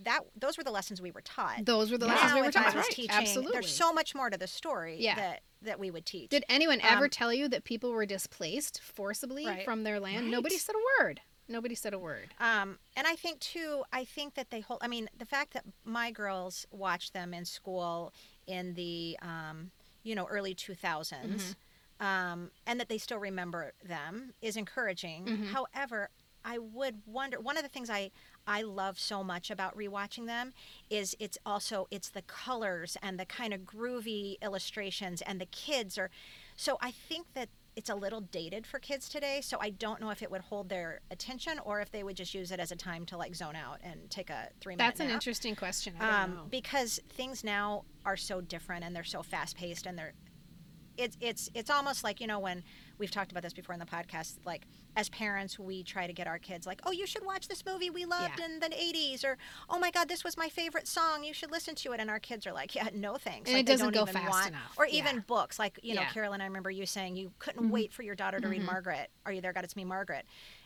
[SPEAKER 3] that those were the lessons we were taught.
[SPEAKER 1] Those were the
[SPEAKER 2] Yeah.
[SPEAKER 1] lessons we were
[SPEAKER 3] if I
[SPEAKER 1] taught.
[SPEAKER 3] was
[SPEAKER 2] Right.
[SPEAKER 3] teaching,
[SPEAKER 1] Absolutely.
[SPEAKER 3] there's so much more to the story
[SPEAKER 1] Yeah.
[SPEAKER 3] that that we would teach.
[SPEAKER 1] Did anyone ever
[SPEAKER 3] Um,
[SPEAKER 1] tell you that people were displaced forcibly
[SPEAKER 3] Right.
[SPEAKER 1] from their land? Nobody said a word. Nobody said a word.
[SPEAKER 3] Um, and I think too, I think that they hold. I mean, the fact that my girls watched them in school in the, um, you know, early two um, and that they still remember them is encouraging. However, I would wonder. One of the things I I love so much about rewatching them is it's also it's the colors and the kind of groovy illustrations and the kids are. So I think that it's a little dated for kids today. So I don't know if it would hold their attention or if they would just use it as a time to like zone out and take a three minute.
[SPEAKER 1] That's an
[SPEAKER 3] nap.
[SPEAKER 1] interesting question. I don't
[SPEAKER 3] Um, because things now are so different and they're so fast paced and they're it's it's it's almost like you know when we've talked about this before in the podcast. Like as parents, we try to get our kids like, oh, you should watch this movie we loved
[SPEAKER 1] Yeah.
[SPEAKER 3] in the '80s, or oh my God, this was my favorite song. You should listen to it. And our kids are like, yeah, no thanks.
[SPEAKER 1] And
[SPEAKER 3] like,
[SPEAKER 1] it
[SPEAKER 3] they
[SPEAKER 1] doesn't
[SPEAKER 3] don't
[SPEAKER 1] go
[SPEAKER 3] even
[SPEAKER 1] fast
[SPEAKER 3] want,
[SPEAKER 1] enough.
[SPEAKER 3] Or
[SPEAKER 1] Yeah.
[SPEAKER 3] even books, like you know,
[SPEAKER 1] Yeah. Mm-hmm.
[SPEAKER 3] Carolyn. I remember you saying you couldn't wait for your daughter to read Margaret. Are you there? God, it's me, Margaret.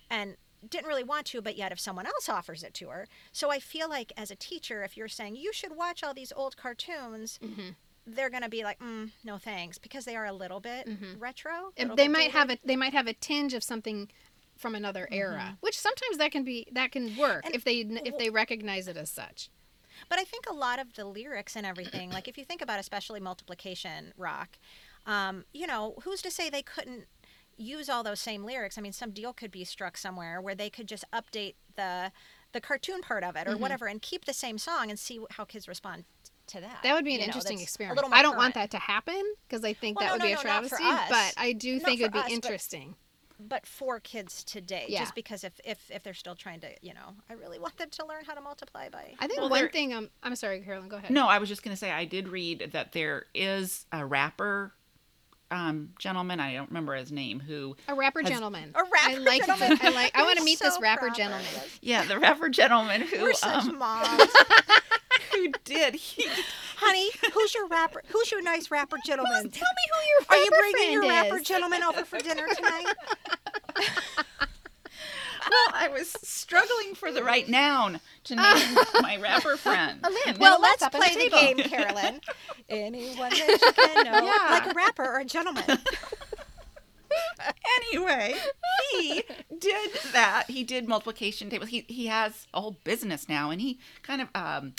[SPEAKER 3] And didn't really want to, but yet if someone else offers it to her. So I feel like as a teacher, if you're saying you should watch all these old cartoons,
[SPEAKER 1] Mm-hmm.
[SPEAKER 3] They're going to be like, mm, no thanks, because they are a little bit retro.
[SPEAKER 1] Mm-hmm. And
[SPEAKER 3] little
[SPEAKER 1] they
[SPEAKER 3] bit
[SPEAKER 1] might
[SPEAKER 3] dated.
[SPEAKER 1] have a they might have a tinge of something from another era, which sometimes that can be that can work
[SPEAKER 3] And
[SPEAKER 1] if they if they recognize it as such.
[SPEAKER 3] But I think a lot of the lyrics and everything, like if you think about especially multiplication rock, um, you know, who's to say they couldn't use all those same lyrics? I mean, some deal could be struck somewhere where they could just update the the cartoon part of it or
[SPEAKER 1] Mm-hmm.
[SPEAKER 3] whatever and keep the same song and see how kids respond to that.
[SPEAKER 1] That would be an
[SPEAKER 3] You know,
[SPEAKER 1] interesting
[SPEAKER 3] that's a
[SPEAKER 1] experiment. I don't want that to happen because I think
[SPEAKER 3] Well,
[SPEAKER 1] that
[SPEAKER 3] no,
[SPEAKER 1] would be
[SPEAKER 3] no,
[SPEAKER 1] a
[SPEAKER 3] no,
[SPEAKER 1] travesty. But I do
[SPEAKER 3] Not
[SPEAKER 1] think it would be
[SPEAKER 3] us,
[SPEAKER 1] interesting.
[SPEAKER 3] But for kids today,
[SPEAKER 1] Yeah.
[SPEAKER 3] just because if, if if they're still trying to, you know, I really want them to learn how to multiply by.
[SPEAKER 1] I think
[SPEAKER 2] Well,
[SPEAKER 1] one
[SPEAKER 2] there-
[SPEAKER 1] thing. Um, I'm sorry, Carolyn. Go ahead.
[SPEAKER 2] No, I was just going to say I did read that there is a rapper um, gentleman. I don't remember his name. Who?
[SPEAKER 1] a rapper
[SPEAKER 2] has-
[SPEAKER 1] gentleman.
[SPEAKER 3] A rapper
[SPEAKER 1] I like.
[SPEAKER 3] gentleman.
[SPEAKER 1] I like. I want to
[SPEAKER 3] We're
[SPEAKER 1] meet this rapper
[SPEAKER 3] proper.
[SPEAKER 1] gentleman.
[SPEAKER 2] Yeah, the rapper gentleman who
[SPEAKER 3] We're such
[SPEAKER 2] um,
[SPEAKER 3] moms.
[SPEAKER 2] who did he
[SPEAKER 3] Honey, who's your rapper? Who's your nice rapper gentleman?
[SPEAKER 1] Tell me who your rapper
[SPEAKER 3] Are you bringing your rapper
[SPEAKER 1] is.
[SPEAKER 3] gentleman over for dinner tonight?
[SPEAKER 2] Well, I was struggling for the right noun to name my rapper friend. And
[SPEAKER 3] well,
[SPEAKER 1] Well,
[SPEAKER 3] let's
[SPEAKER 1] that's up on the
[SPEAKER 3] play the, game, Carolyn. Anyone that you can know,
[SPEAKER 1] Yeah.
[SPEAKER 3] like a rapper or a gentleman.
[SPEAKER 2] anyway, he did that. He did multiplication tables. He he has a whole business now, and he kind of um,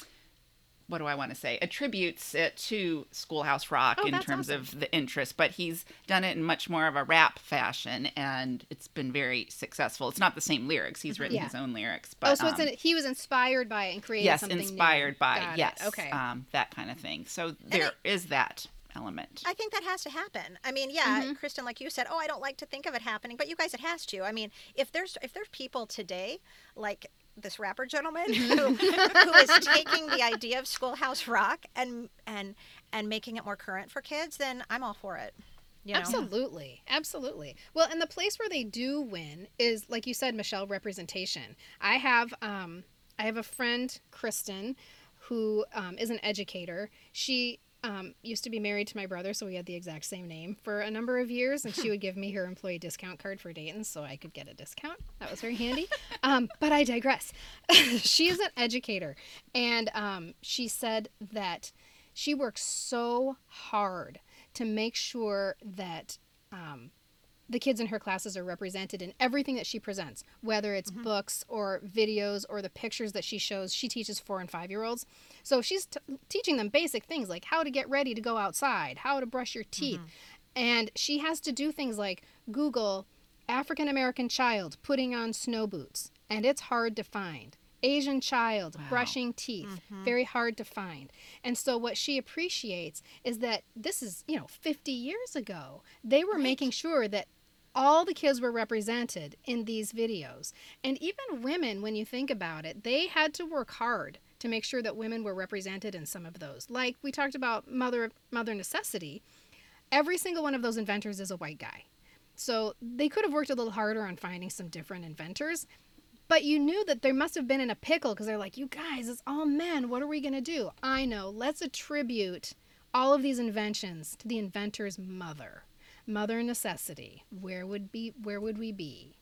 [SPEAKER 2] what do I want to say? Attributes it to Schoolhouse Rock
[SPEAKER 1] Oh,
[SPEAKER 2] in terms
[SPEAKER 1] awesome.
[SPEAKER 2] of the interest, but he's done it in much more of a rap fashion, and it's been very successful. It's not the same lyrics. He's written
[SPEAKER 1] Yeah.
[SPEAKER 2] his own lyrics, but
[SPEAKER 1] oh, so it's
[SPEAKER 2] um,
[SPEAKER 1] an, he was inspired by it and created
[SPEAKER 2] yes,
[SPEAKER 1] something new.
[SPEAKER 2] inspired by
[SPEAKER 1] Got it.
[SPEAKER 2] yes,
[SPEAKER 1] Okay.
[SPEAKER 2] um, that kind of thing. So there is that element.
[SPEAKER 3] I think that has to happen. I mean, yeah, Kristen, like you said, oh, I don't like to think of it happening, but you guys, it has to. I mean, if there's if there's people today like this rapper gentleman who, who is taking the idea of Schoolhouse Rock and and and making it more current for kids, then I'm all for it. You know?
[SPEAKER 1] Absolutely. Absolutely. Well, and the place where they do win is like you said, Michelle, representation. I have um I have a friend, Kristen, who um, is an educator. She um, used to be married to my brother, so we had the exact same name for a number of years, and she would give me her employee discount card for Dayton so I could get a discount. That was very handy. Um, but I digress. she is an educator, and um, she said that she works so hard to make sure that um, the kids in her classes are represented in everything that she presents, whether it's books or videos or the pictures that she shows. She teaches four and five year olds. So she's t- teaching them basic things like how to get ready to go outside, how to brush your teeth. Mm-hmm. And she has to do things like Google African American child putting on snow boots, and it's hard to find. Asian child brushing teeth, mm-hmm. very hard to find. And so, what she appreciates is that this is, you know, 50 years ago. They were making sure that all the kids were represented in these videos. And even women, when you think about it, they had to work hard to make sure that women were represented in some of those. Like we talked about mother mother necessity. Every single one of those inventors is a white guy. So they could have worked a little harder on finding some different inventors. But you knew that they must have been in a pickle because they're like, you guys, it's all men. What are we going to do? I know. Let's attribute all of these inventions to the inventor's mother. Mother necessity. Where would be where would we be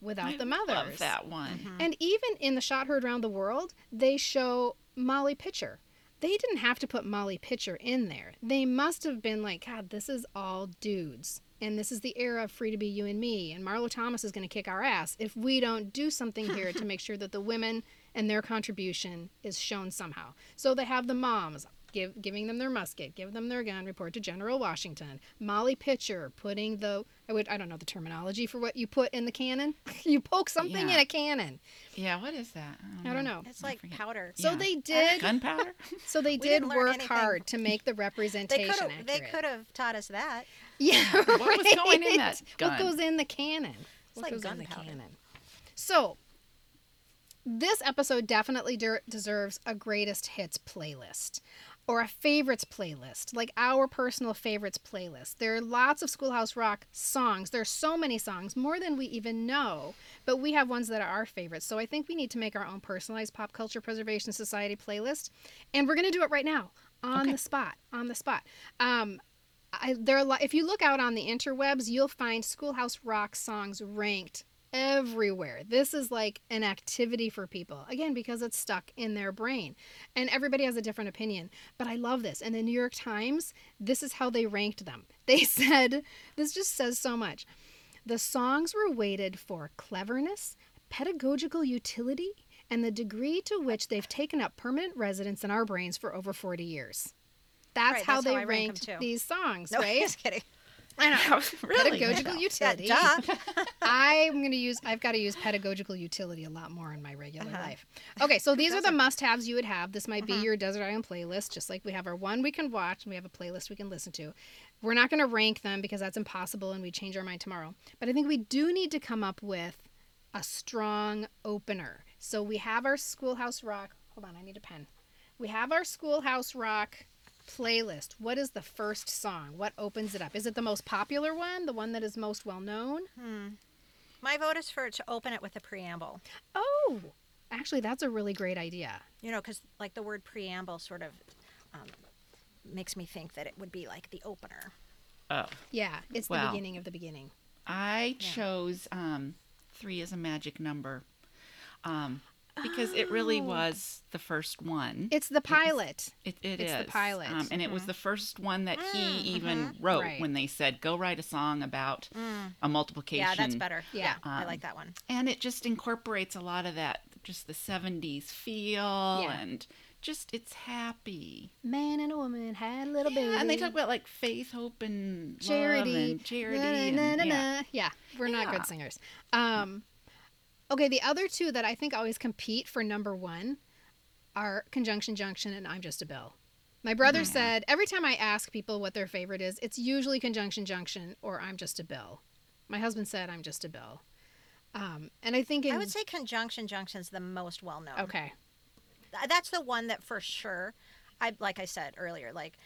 [SPEAKER 1] without the mothers?
[SPEAKER 2] Love that one. Mm-hmm.
[SPEAKER 1] And even in the shot heard around the world, they show Molly Pitcher. They didn't have to put Molly Pitcher in there. They must have been like, God, this is all dudes. And this is the era of free to be you and me. And Marlo Thomas is going to kick our ass if we don't do something here to make sure that the women and their contribution is shown somehow. So they have the moms give, giving them their musket, give them their gun, report to General Washington. Molly Pitcher putting the I would I don't know the terminology for what you put in the cannon. you poke something in a cannon.
[SPEAKER 2] Yeah, what is that?
[SPEAKER 1] I don't know.
[SPEAKER 3] It's like powder.
[SPEAKER 1] So
[SPEAKER 2] Yeah.
[SPEAKER 1] they did.
[SPEAKER 2] Gunpowder?
[SPEAKER 1] So they did work
[SPEAKER 3] anything.
[SPEAKER 1] hard to make the representation.
[SPEAKER 3] They could have taught us that.
[SPEAKER 1] Yeah.
[SPEAKER 2] What was going in that
[SPEAKER 1] right. What goes in the cannon? what
[SPEAKER 3] like
[SPEAKER 1] goes in the cannon? So this episode definitely der- deserves a greatest hits playlist. Or a favorites playlist, like our personal favorites playlist. There are lots of Schoolhouse Rock songs. There's so many songs, more than we even know, but we have ones that are our favorites. So I think we need to make our own personalized Pop Culture Preservation Society playlist, and we're going to do it right now on
[SPEAKER 2] Okay.
[SPEAKER 1] the spot. On the spot. Um, I, there are if you look out on the interwebs, you'll find Schoolhouse Rock songs ranked everywhere. This is like an activity for people, again, because it's stuck in their brain. And everybody has a different opinion. But I love this. And the New York Times, this is how they ranked them. They said, this just says so much. The songs were weighted for cleverness, pedagogical utility, and the degree to which they've taken up permanent residence in our brains for over 40 years. That's
[SPEAKER 3] Right,
[SPEAKER 1] how
[SPEAKER 3] that's
[SPEAKER 1] they
[SPEAKER 3] how rank 'em
[SPEAKER 1] ranked
[SPEAKER 3] too.
[SPEAKER 1] these songs,
[SPEAKER 3] No,
[SPEAKER 1] right?
[SPEAKER 3] just kidding.
[SPEAKER 1] I know.
[SPEAKER 2] really?
[SPEAKER 1] Pedagogical
[SPEAKER 3] Yeah,
[SPEAKER 1] utility.
[SPEAKER 3] duh.
[SPEAKER 1] I'm going to use, I've got to use pedagogical utility a lot more in my regular
[SPEAKER 3] Uh-huh.
[SPEAKER 1] life. Okay, so these are the must haves you would have. This might be
[SPEAKER 3] Uh-huh.
[SPEAKER 1] your Desert Island playlist, just like we have our one we can watch and we have a playlist we can listen to. We're not going to rank them because that's impossible and we change our mind tomorrow. But I think we do need to come up with a strong opener. So we have our Schoolhouse Rock. Hold on, I need a pen. We have our Schoolhouse Rock playlist. What is the first song? What opens it up? Is it the most popular one? The one that is most well known?
[SPEAKER 3] My vote is for it to open it with a preamble.
[SPEAKER 1] Oh, actually, that's a really great idea.
[SPEAKER 3] You know, because like the word preamble sort of um, makes me think that it would be like the opener.
[SPEAKER 2] Oh,
[SPEAKER 1] Yeah, it's the beginning of the beginning.
[SPEAKER 2] I chose um, three as a magic number um, because it really
[SPEAKER 1] Oh.
[SPEAKER 2] was the first one.
[SPEAKER 1] It's the pilot.
[SPEAKER 2] It, it
[SPEAKER 1] It's the pilot.
[SPEAKER 2] Um, and it was the first one that he even wrote
[SPEAKER 1] Mm-hmm. Right. Mm.
[SPEAKER 2] when they said, go write a song about a multiplication.
[SPEAKER 3] Yeah, that's better.
[SPEAKER 1] Yeah.
[SPEAKER 3] I
[SPEAKER 2] Um,
[SPEAKER 3] like that one.
[SPEAKER 2] And it just incorporates a lot of that, just the 70s feel
[SPEAKER 1] Yeah.
[SPEAKER 2] and just it's happy.
[SPEAKER 1] Man and a woman had a little baby.
[SPEAKER 2] And they talk about like faith, hope, and
[SPEAKER 1] charity.
[SPEAKER 2] love and charity.
[SPEAKER 1] Na,
[SPEAKER 2] and,
[SPEAKER 1] na, na,
[SPEAKER 2] yeah.
[SPEAKER 1] na. Yeah, we're not good singers. Um, okay, the other two that I think always compete for number one are Conjunction Junction and I'm Just a Bill. My brother said every time I ask people what their favorite is, it's usually Conjunction Junction or I'm Just a Bill. My husband said I'm Just a Bill. Um, and I think in,
[SPEAKER 3] I would say conjunction junction's the most well known.
[SPEAKER 1] okay,
[SPEAKER 3] That's the one that for sure. I like I said earlier, like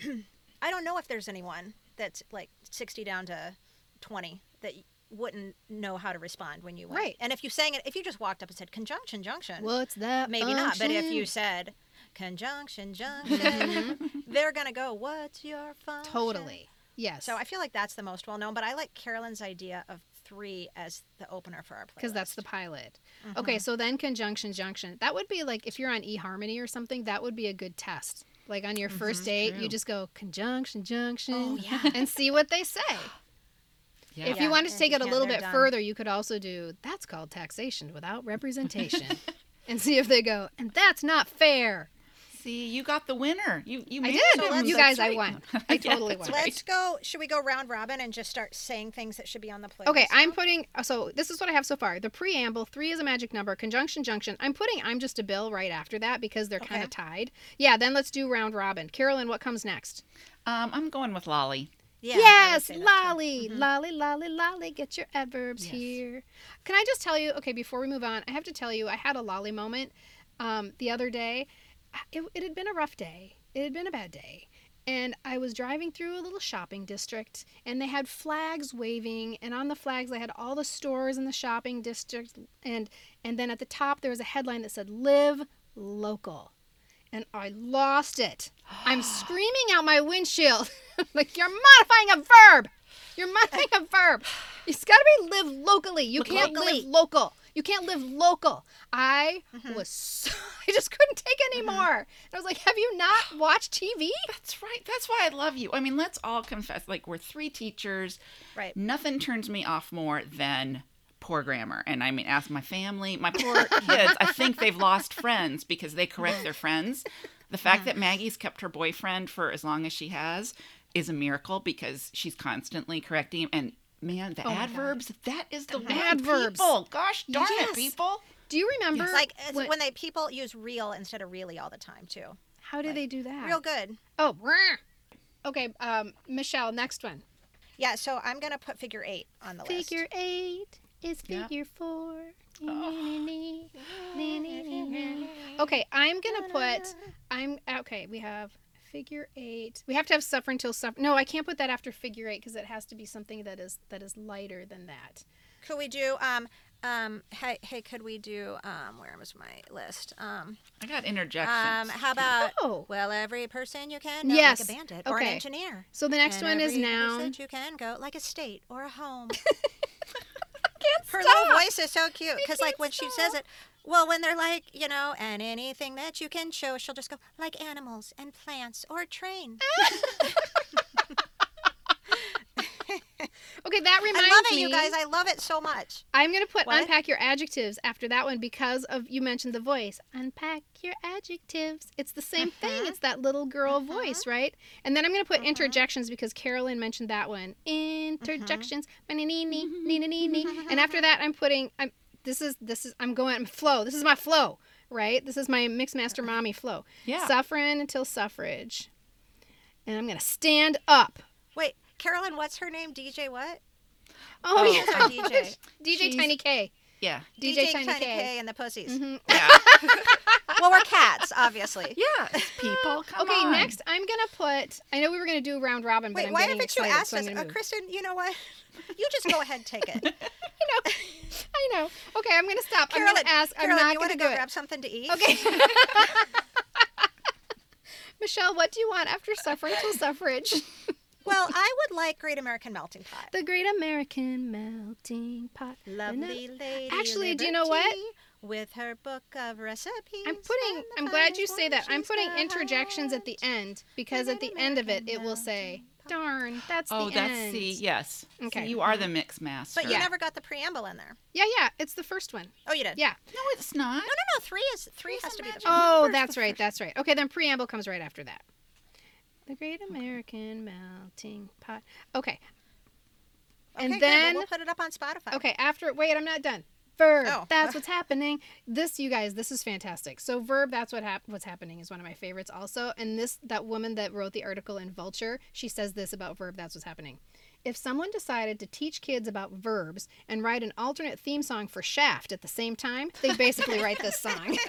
[SPEAKER 3] I don't know if there's anyone that's like sixty down to twenty that y- wouldn't know how to respond when you went.
[SPEAKER 1] Right.
[SPEAKER 3] And if you sang it, if you just walked up and said conjunction junction,
[SPEAKER 1] what's that?
[SPEAKER 3] maybe not. But if you said conjunction junction, they're gonna go. What's your function?
[SPEAKER 1] totally yes,
[SPEAKER 3] So I feel like that's the most well known. But I like Carolyn's idea of three as the opener for our playlist.
[SPEAKER 1] because that's the pilot.
[SPEAKER 3] Mm-hmm.
[SPEAKER 1] Okay, so then conjunction junction. That would be like if you're on eHarmony or something, that would be a good test. Like on your first date, you just go conjunction junction
[SPEAKER 3] Mm-hmm. Oh, yeah.
[SPEAKER 1] and see what they say.
[SPEAKER 2] Yeah.
[SPEAKER 1] If
[SPEAKER 3] Yeah,
[SPEAKER 1] you wanted to take it a little bit
[SPEAKER 3] done.
[SPEAKER 1] further, you could also do that's called taxation without representation. and see if they go, and that's not fair.
[SPEAKER 2] See, you got the winner. You you
[SPEAKER 1] I did.
[SPEAKER 2] it.
[SPEAKER 3] let's-
[SPEAKER 1] you
[SPEAKER 2] That's
[SPEAKER 1] guys, I won. I totally
[SPEAKER 2] that's
[SPEAKER 1] won.
[SPEAKER 2] right.
[SPEAKER 3] Let's go. Should we go round robin and just start saying things that should be on the playlist?
[SPEAKER 1] Okay, I'm putting so this is what I have so far. The preamble, three is a magic number, conjunction junction. I'm putting I'm just a bill right after that because they're kind of tied. Yeah, then let's do round robin. Carolyn, what comes next?
[SPEAKER 2] Um, I'm going with Lolly.
[SPEAKER 3] Yeah,
[SPEAKER 1] yes,
[SPEAKER 3] too. Mm-hmm.
[SPEAKER 1] lolly, lolly, lolly, lolly. Get your adverbs
[SPEAKER 2] Yes.
[SPEAKER 1] here. Can I just tell you? Okay, before we move on, I have to tell you, I had a lolly moment um, the other day. It, it had been a rough day. It had been a bad day. And I was driving through a little shopping district, and they had flags waving, and on the flags they had all the stores in the shopping district, and and then at the top there was a headline that said "Live Local," and I lost it. I'm screaming out my windshield, like you're modifying a verb. You're modifying a verb. It's got to be live locally. You
[SPEAKER 2] Look
[SPEAKER 1] can't
[SPEAKER 3] locally.
[SPEAKER 1] live local. You can't live local. I mm-hmm. was, so, I just couldn't take anymore. Mm-hmm. And I was like, have you not watched TV?
[SPEAKER 2] That's right. That's why I love you. I mean, let's all confess. Like we're three teachers.
[SPEAKER 3] Right.
[SPEAKER 2] Nothing turns me off more than poor grammar. And I mean, ask my family, my poor kids. I think they've lost friends because they correct their friends. The fact that Maggie's kept her boyfriend for as long as she has is a miracle because she's constantly correcting him. And man, the
[SPEAKER 1] Oh
[SPEAKER 2] adverbs, that is the, word,
[SPEAKER 1] adverbs.
[SPEAKER 2] People. Gosh darn
[SPEAKER 1] Yes.
[SPEAKER 2] it, people.
[SPEAKER 1] Do you remember?
[SPEAKER 3] It's like it's
[SPEAKER 1] when,
[SPEAKER 3] when they people use real instead of really all the time too.
[SPEAKER 1] how do they do that?
[SPEAKER 3] Real good.
[SPEAKER 1] Oh, okay. Um, Michelle, next one.
[SPEAKER 3] Yeah. So I'm gonna put figure eight on the list.
[SPEAKER 1] Figure eight is
[SPEAKER 2] Yeah.
[SPEAKER 1] figure four. Okay, I'm gonna put. I'm okay. We have figure eight. We have to have suffer until suffer. No, I can't put that after figure eight because it has to be something that is that is lighter than that.
[SPEAKER 3] Could we do um um hey hey could we do um where was my list um
[SPEAKER 2] I got interjections.
[SPEAKER 3] um how about
[SPEAKER 1] Oh.
[SPEAKER 3] well every person you can know
[SPEAKER 1] Yes.
[SPEAKER 3] like a bandit or an engineer.
[SPEAKER 1] So the next
[SPEAKER 3] And
[SPEAKER 1] one is
[SPEAKER 3] every place
[SPEAKER 1] noun.
[SPEAKER 3] that you can go like a state or a home.
[SPEAKER 1] Can't
[SPEAKER 3] Her
[SPEAKER 1] stop.
[SPEAKER 3] little voice is so cute because, like,
[SPEAKER 1] can't
[SPEAKER 3] when she says it, well, when they're like, you know, and anything that you can show, she'll just go like animals and plants or train.
[SPEAKER 1] Okay, that reminds me.
[SPEAKER 3] I love it,
[SPEAKER 1] me.
[SPEAKER 3] you guys. I love it so much.
[SPEAKER 1] I'm gonna put
[SPEAKER 3] What?
[SPEAKER 1] unpack your adjectives after that one because of you mentioned the voice. Unpack your adjectives. It's the same thing.
[SPEAKER 3] Uh-huh.
[SPEAKER 1] It's that little girl voice, right? And then I'm gonna put
[SPEAKER 3] Uh-huh.
[SPEAKER 1] interjections because Carolyn mentioned that one. Interjections. Nee-nee-nee,
[SPEAKER 3] Mm-hmm.
[SPEAKER 1] And after that, I'm putting. I'm. This is this is. I'm going flow. This is my flow, right? This is my mixed master mommy flow.
[SPEAKER 2] Yeah.
[SPEAKER 1] Suffering until suffrage. And I'm gonna stand up.
[SPEAKER 3] Wait, Carolyn, what's her name? DJ what?
[SPEAKER 1] Oh,
[SPEAKER 2] Oh,
[SPEAKER 1] yeah.
[SPEAKER 3] Sorry, DJ.
[SPEAKER 1] DJ
[SPEAKER 2] She's-
[SPEAKER 1] Tiny K.
[SPEAKER 2] yeah.
[SPEAKER 1] DJ, Tiny, K.
[SPEAKER 3] and the Pussies.
[SPEAKER 1] Mhm.
[SPEAKER 2] Yeah.
[SPEAKER 3] Well, we're cats, obviously.
[SPEAKER 2] yeah. People. Come
[SPEAKER 1] okay,
[SPEAKER 2] on.
[SPEAKER 1] next I'm gonna put. I know we were gonna do round robin, but
[SPEAKER 3] Wait,
[SPEAKER 1] I'm
[SPEAKER 3] why haven't you asked
[SPEAKER 1] so
[SPEAKER 3] us? Uh. Kristen, you know what? You just go ahead and take it.
[SPEAKER 1] I know, I know. Okay, I'm gonna stop.
[SPEAKER 3] Carolyn,
[SPEAKER 1] I'm gonna ask.
[SPEAKER 3] Carolyn,
[SPEAKER 1] I'm not
[SPEAKER 3] you want
[SPEAKER 1] gonna
[SPEAKER 3] to go grab something to eat?
[SPEAKER 1] Okay. Michelle, what do you want after suffering till suffrage?
[SPEAKER 3] Well, I would like Great American Melting Pot.
[SPEAKER 1] the Great American Melting Pot.
[SPEAKER 3] Lovely lady.
[SPEAKER 1] Actually, do you know what?
[SPEAKER 3] With her book of recipes.
[SPEAKER 1] I'm putting. I'm glad you say that. I'm putting interjections at the end because at the end of it, it will say, "Darn, that's
[SPEAKER 2] Oh,
[SPEAKER 1] the
[SPEAKER 2] that's
[SPEAKER 1] end."
[SPEAKER 2] the yes.
[SPEAKER 1] Okay.
[SPEAKER 2] See, you are the mm-hmm. mix master.
[SPEAKER 3] But you
[SPEAKER 1] Yeah.
[SPEAKER 3] never got the preamble in there.
[SPEAKER 1] Yeah, yeah. It's the first one.
[SPEAKER 3] Oh, you did.
[SPEAKER 1] Yeah.
[SPEAKER 2] no, it's not.
[SPEAKER 3] No, no, no. Three is three has to be the. first.
[SPEAKER 1] Oh, that's
[SPEAKER 2] the
[SPEAKER 1] right.
[SPEAKER 2] first-
[SPEAKER 1] That's right. Okay, then preamble comes right after that. The Great American Melting Pot. Okay.
[SPEAKER 3] Okay,
[SPEAKER 1] and
[SPEAKER 3] good.
[SPEAKER 1] then
[SPEAKER 3] well, we'll put it up on Spotify.
[SPEAKER 1] okay, after wait, I'm not done. Verb.
[SPEAKER 3] Oh.
[SPEAKER 1] That's what's happening. This, you guys, this is fantastic. So, verb. That's what hap- what's happening is one of my favorites also. And this, that woman that wrote the article in Vulture, she says this about verb. That's what's happening. If someone decided to teach kids about verbs and write an alternate theme song for Shaft at the same time, they basically write this song.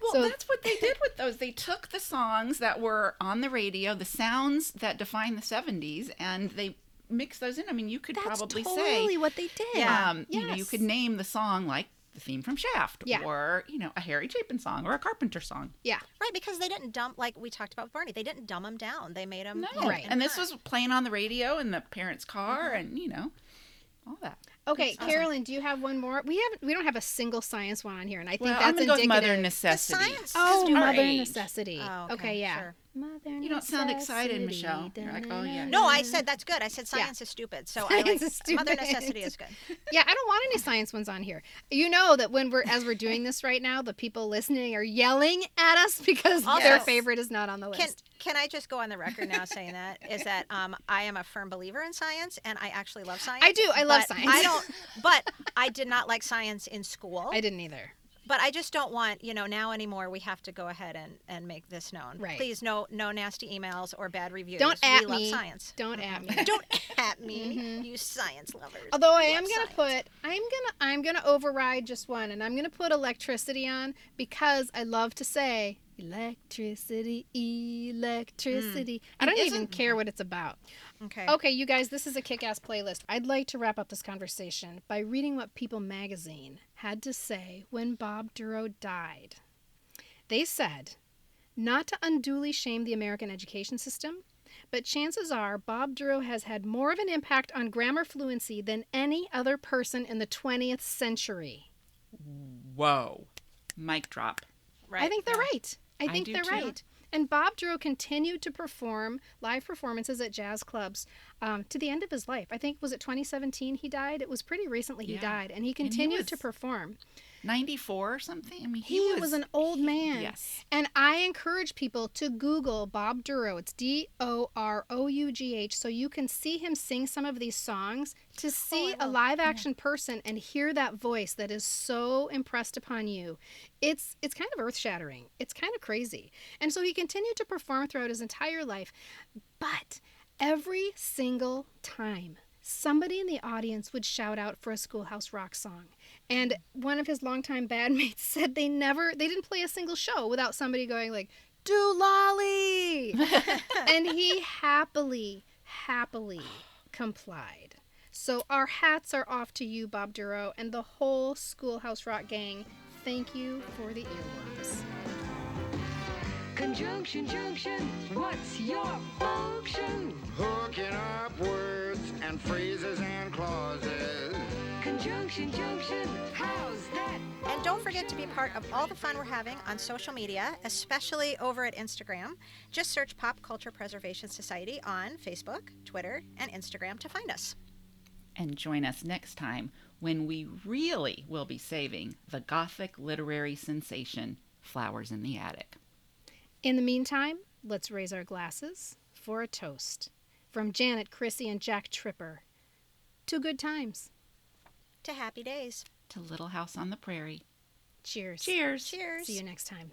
[SPEAKER 2] Well,
[SPEAKER 1] So-
[SPEAKER 2] that's what they did with those. They took the songs that were on the radio, the sounds that define the 70s, and they mixed those in. I mean, you could
[SPEAKER 1] That's
[SPEAKER 2] probably
[SPEAKER 1] totally
[SPEAKER 2] say,
[SPEAKER 1] what they did.
[SPEAKER 3] Yeah.
[SPEAKER 2] um, you know, you could name the song like the theme from Shaft,
[SPEAKER 1] Yeah.
[SPEAKER 2] or you know, a Harry Chapin song, or a Carpenter song.
[SPEAKER 1] Yeah.
[SPEAKER 3] Right, because they didn't dump like we talked about with Barney. They didn't dumb them down. They made them.
[SPEAKER 2] No,
[SPEAKER 1] Right.
[SPEAKER 2] And this was playing on the radio in the parents' car, and you know, all that.
[SPEAKER 1] Okay,
[SPEAKER 2] That's awesome.
[SPEAKER 1] Carolyn, do you have one more? We haven't. We don't have a single science one on here, and I think
[SPEAKER 2] Well,
[SPEAKER 1] that's
[SPEAKER 2] I'm gonna go with
[SPEAKER 1] indicative.
[SPEAKER 2] Mother
[SPEAKER 3] the
[SPEAKER 2] Necessity.
[SPEAKER 3] science.
[SPEAKER 1] Oh,
[SPEAKER 3] is doing
[SPEAKER 2] our
[SPEAKER 1] mother
[SPEAKER 2] age.
[SPEAKER 1] necessity.
[SPEAKER 3] Oh,
[SPEAKER 1] okay,
[SPEAKER 3] okay,
[SPEAKER 1] yeah.
[SPEAKER 3] sure.
[SPEAKER 1] Mother
[SPEAKER 2] You don't sound excited, Michelle. You're like, oh, yeah.
[SPEAKER 3] No, I said that's good. I said science is stupid. So I like
[SPEAKER 1] Science is
[SPEAKER 3] mother necessity is good.
[SPEAKER 1] Yeah, I don't want any science ones on here. You know that when we're as we're doing this right now, the people listening are yelling at us because their favorite is not on the list.
[SPEAKER 3] can I just go on the record now saying that is that um, I am a firm believer in science and I actually love science.
[SPEAKER 1] I do. I love science.
[SPEAKER 3] I don't. But I did not like science in school.
[SPEAKER 1] I didn't either.
[SPEAKER 3] But I just don't want you know now anymore. We have to go ahead and, and make this known.
[SPEAKER 1] Right.
[SPEAKER 3] Please, no no nasty emails or bad reviews.
[SPEAKER 1] Don't
[SPEAKER 3] we
[SPEAKER 1] at
[SPEAKER 3] love
[SPEAKER 1] me.
[SPEAKER 3] science.
[SPEAKER 1] Don't at me.
[SPEAKER 3] Don't at me,
[SPEAKER 1] Mhm.
[SPEAKER 3] you science lovers.
[SPEAKER 1] Although I am gonna
[SPEAKER 3] science.
[SPEAKER 1] put, I'm gonna, I'm gonna override just one, and I'm gonna put electricity on because I love to say electricity, electricity. I don't even care what it's about.
[SPEAKER 3] Okay.
[SPEAKER 1] Okay, you guys, this is a kick-ass playlist. I'd like to wrap up this conversation by reading what People Magazine had to say when Bob Dorough died. They said, not to unduly shame the American education system, but chances are Bob Dorough has had more of an impact on grammar fluency than any other person in the 20th century.
[SPEAKER 2] Whoa, mic drop.
[SPEAKER 3] Right.
[SPEAKER 1] I think they're
[SPEAKER 3] yeah.
[SPEAKER 1] right. I
[SPEAKER 2] I
[SPEAKER 1] think
[SPEAKER 2] do
[SPEAKER 1] they're
[SPEAKER 2] too.
[SPEAKER 1] right. And Bob Dorough continued to perform live performances at jazz clubs um, to the end of his life. I think was it 2017 he died. It was pretty recently he
[SPEAKER 2] Yeah.
[SPEAKER 1] died, and he
[SPEAKER 2] he
[SPEAKER 1] continued to perform.
[SPEAKER 2] 94 or something? I mean,
[SPEAKER 1] He,
[SPEAKER 2] he,
[SPEAKER 1] was, an old man.
[SPEAKER 2] Yes.
[SPEAKER 1] And I encourage people to Google Bob Dorough. It's D O R O U G H, so you can see him sing some of these songs. To oh, see
[SPEAKER 3] I
[SPEAKER 1] a live action person and hear that voice that is so impressed upon you, it's it's kind of earth shattering. It's kind of crazy. And so he continued to perform throughout his entire life, but every single time somebody in the audience would shout out for a Schoolhouse Rock song. And one of his longtime bandmates said they never, they didn't play a single show without somebody going like, "Do lolly," and he happily, happily complied. So our hats are off to you, Bob Dorough, and the whole Schoolhouse Rock gang. Thank you for the earworms.
[SPEAKER 6] Conjunction, junction, what's your function?
[SPEAKER 7] Hooking up words and phrases and clauses.
[SPEAKER 6] Conjunction, junction, how's that?
[SPEAKER 3] And don't forget to be part of all the fun we're having on social media, especially over at Instagram. Just search Pop Culture Preservation Society on Facebook, Twitter, and Instagram to find us.
[SPEAKER 2] And join us next time when we really will be saving the Gothic literary sensation Flowers in the Attic.
[SPEAKER 1] In the meantime, let's raise our glasses for a toast. From Janet, Chrissy, and Jack Tripper. To good times.
[SPEAKER 3] To happy days.
[SPEAKER 2] To Little House on the Prairie.
[SPEAKER 1] Cheers.
[SPEAKER 2] Cheers.
[SPEAKER 3] Cheers.
[SPEAKER 1] See you next time.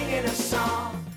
[SPEAKER 4] singing a song.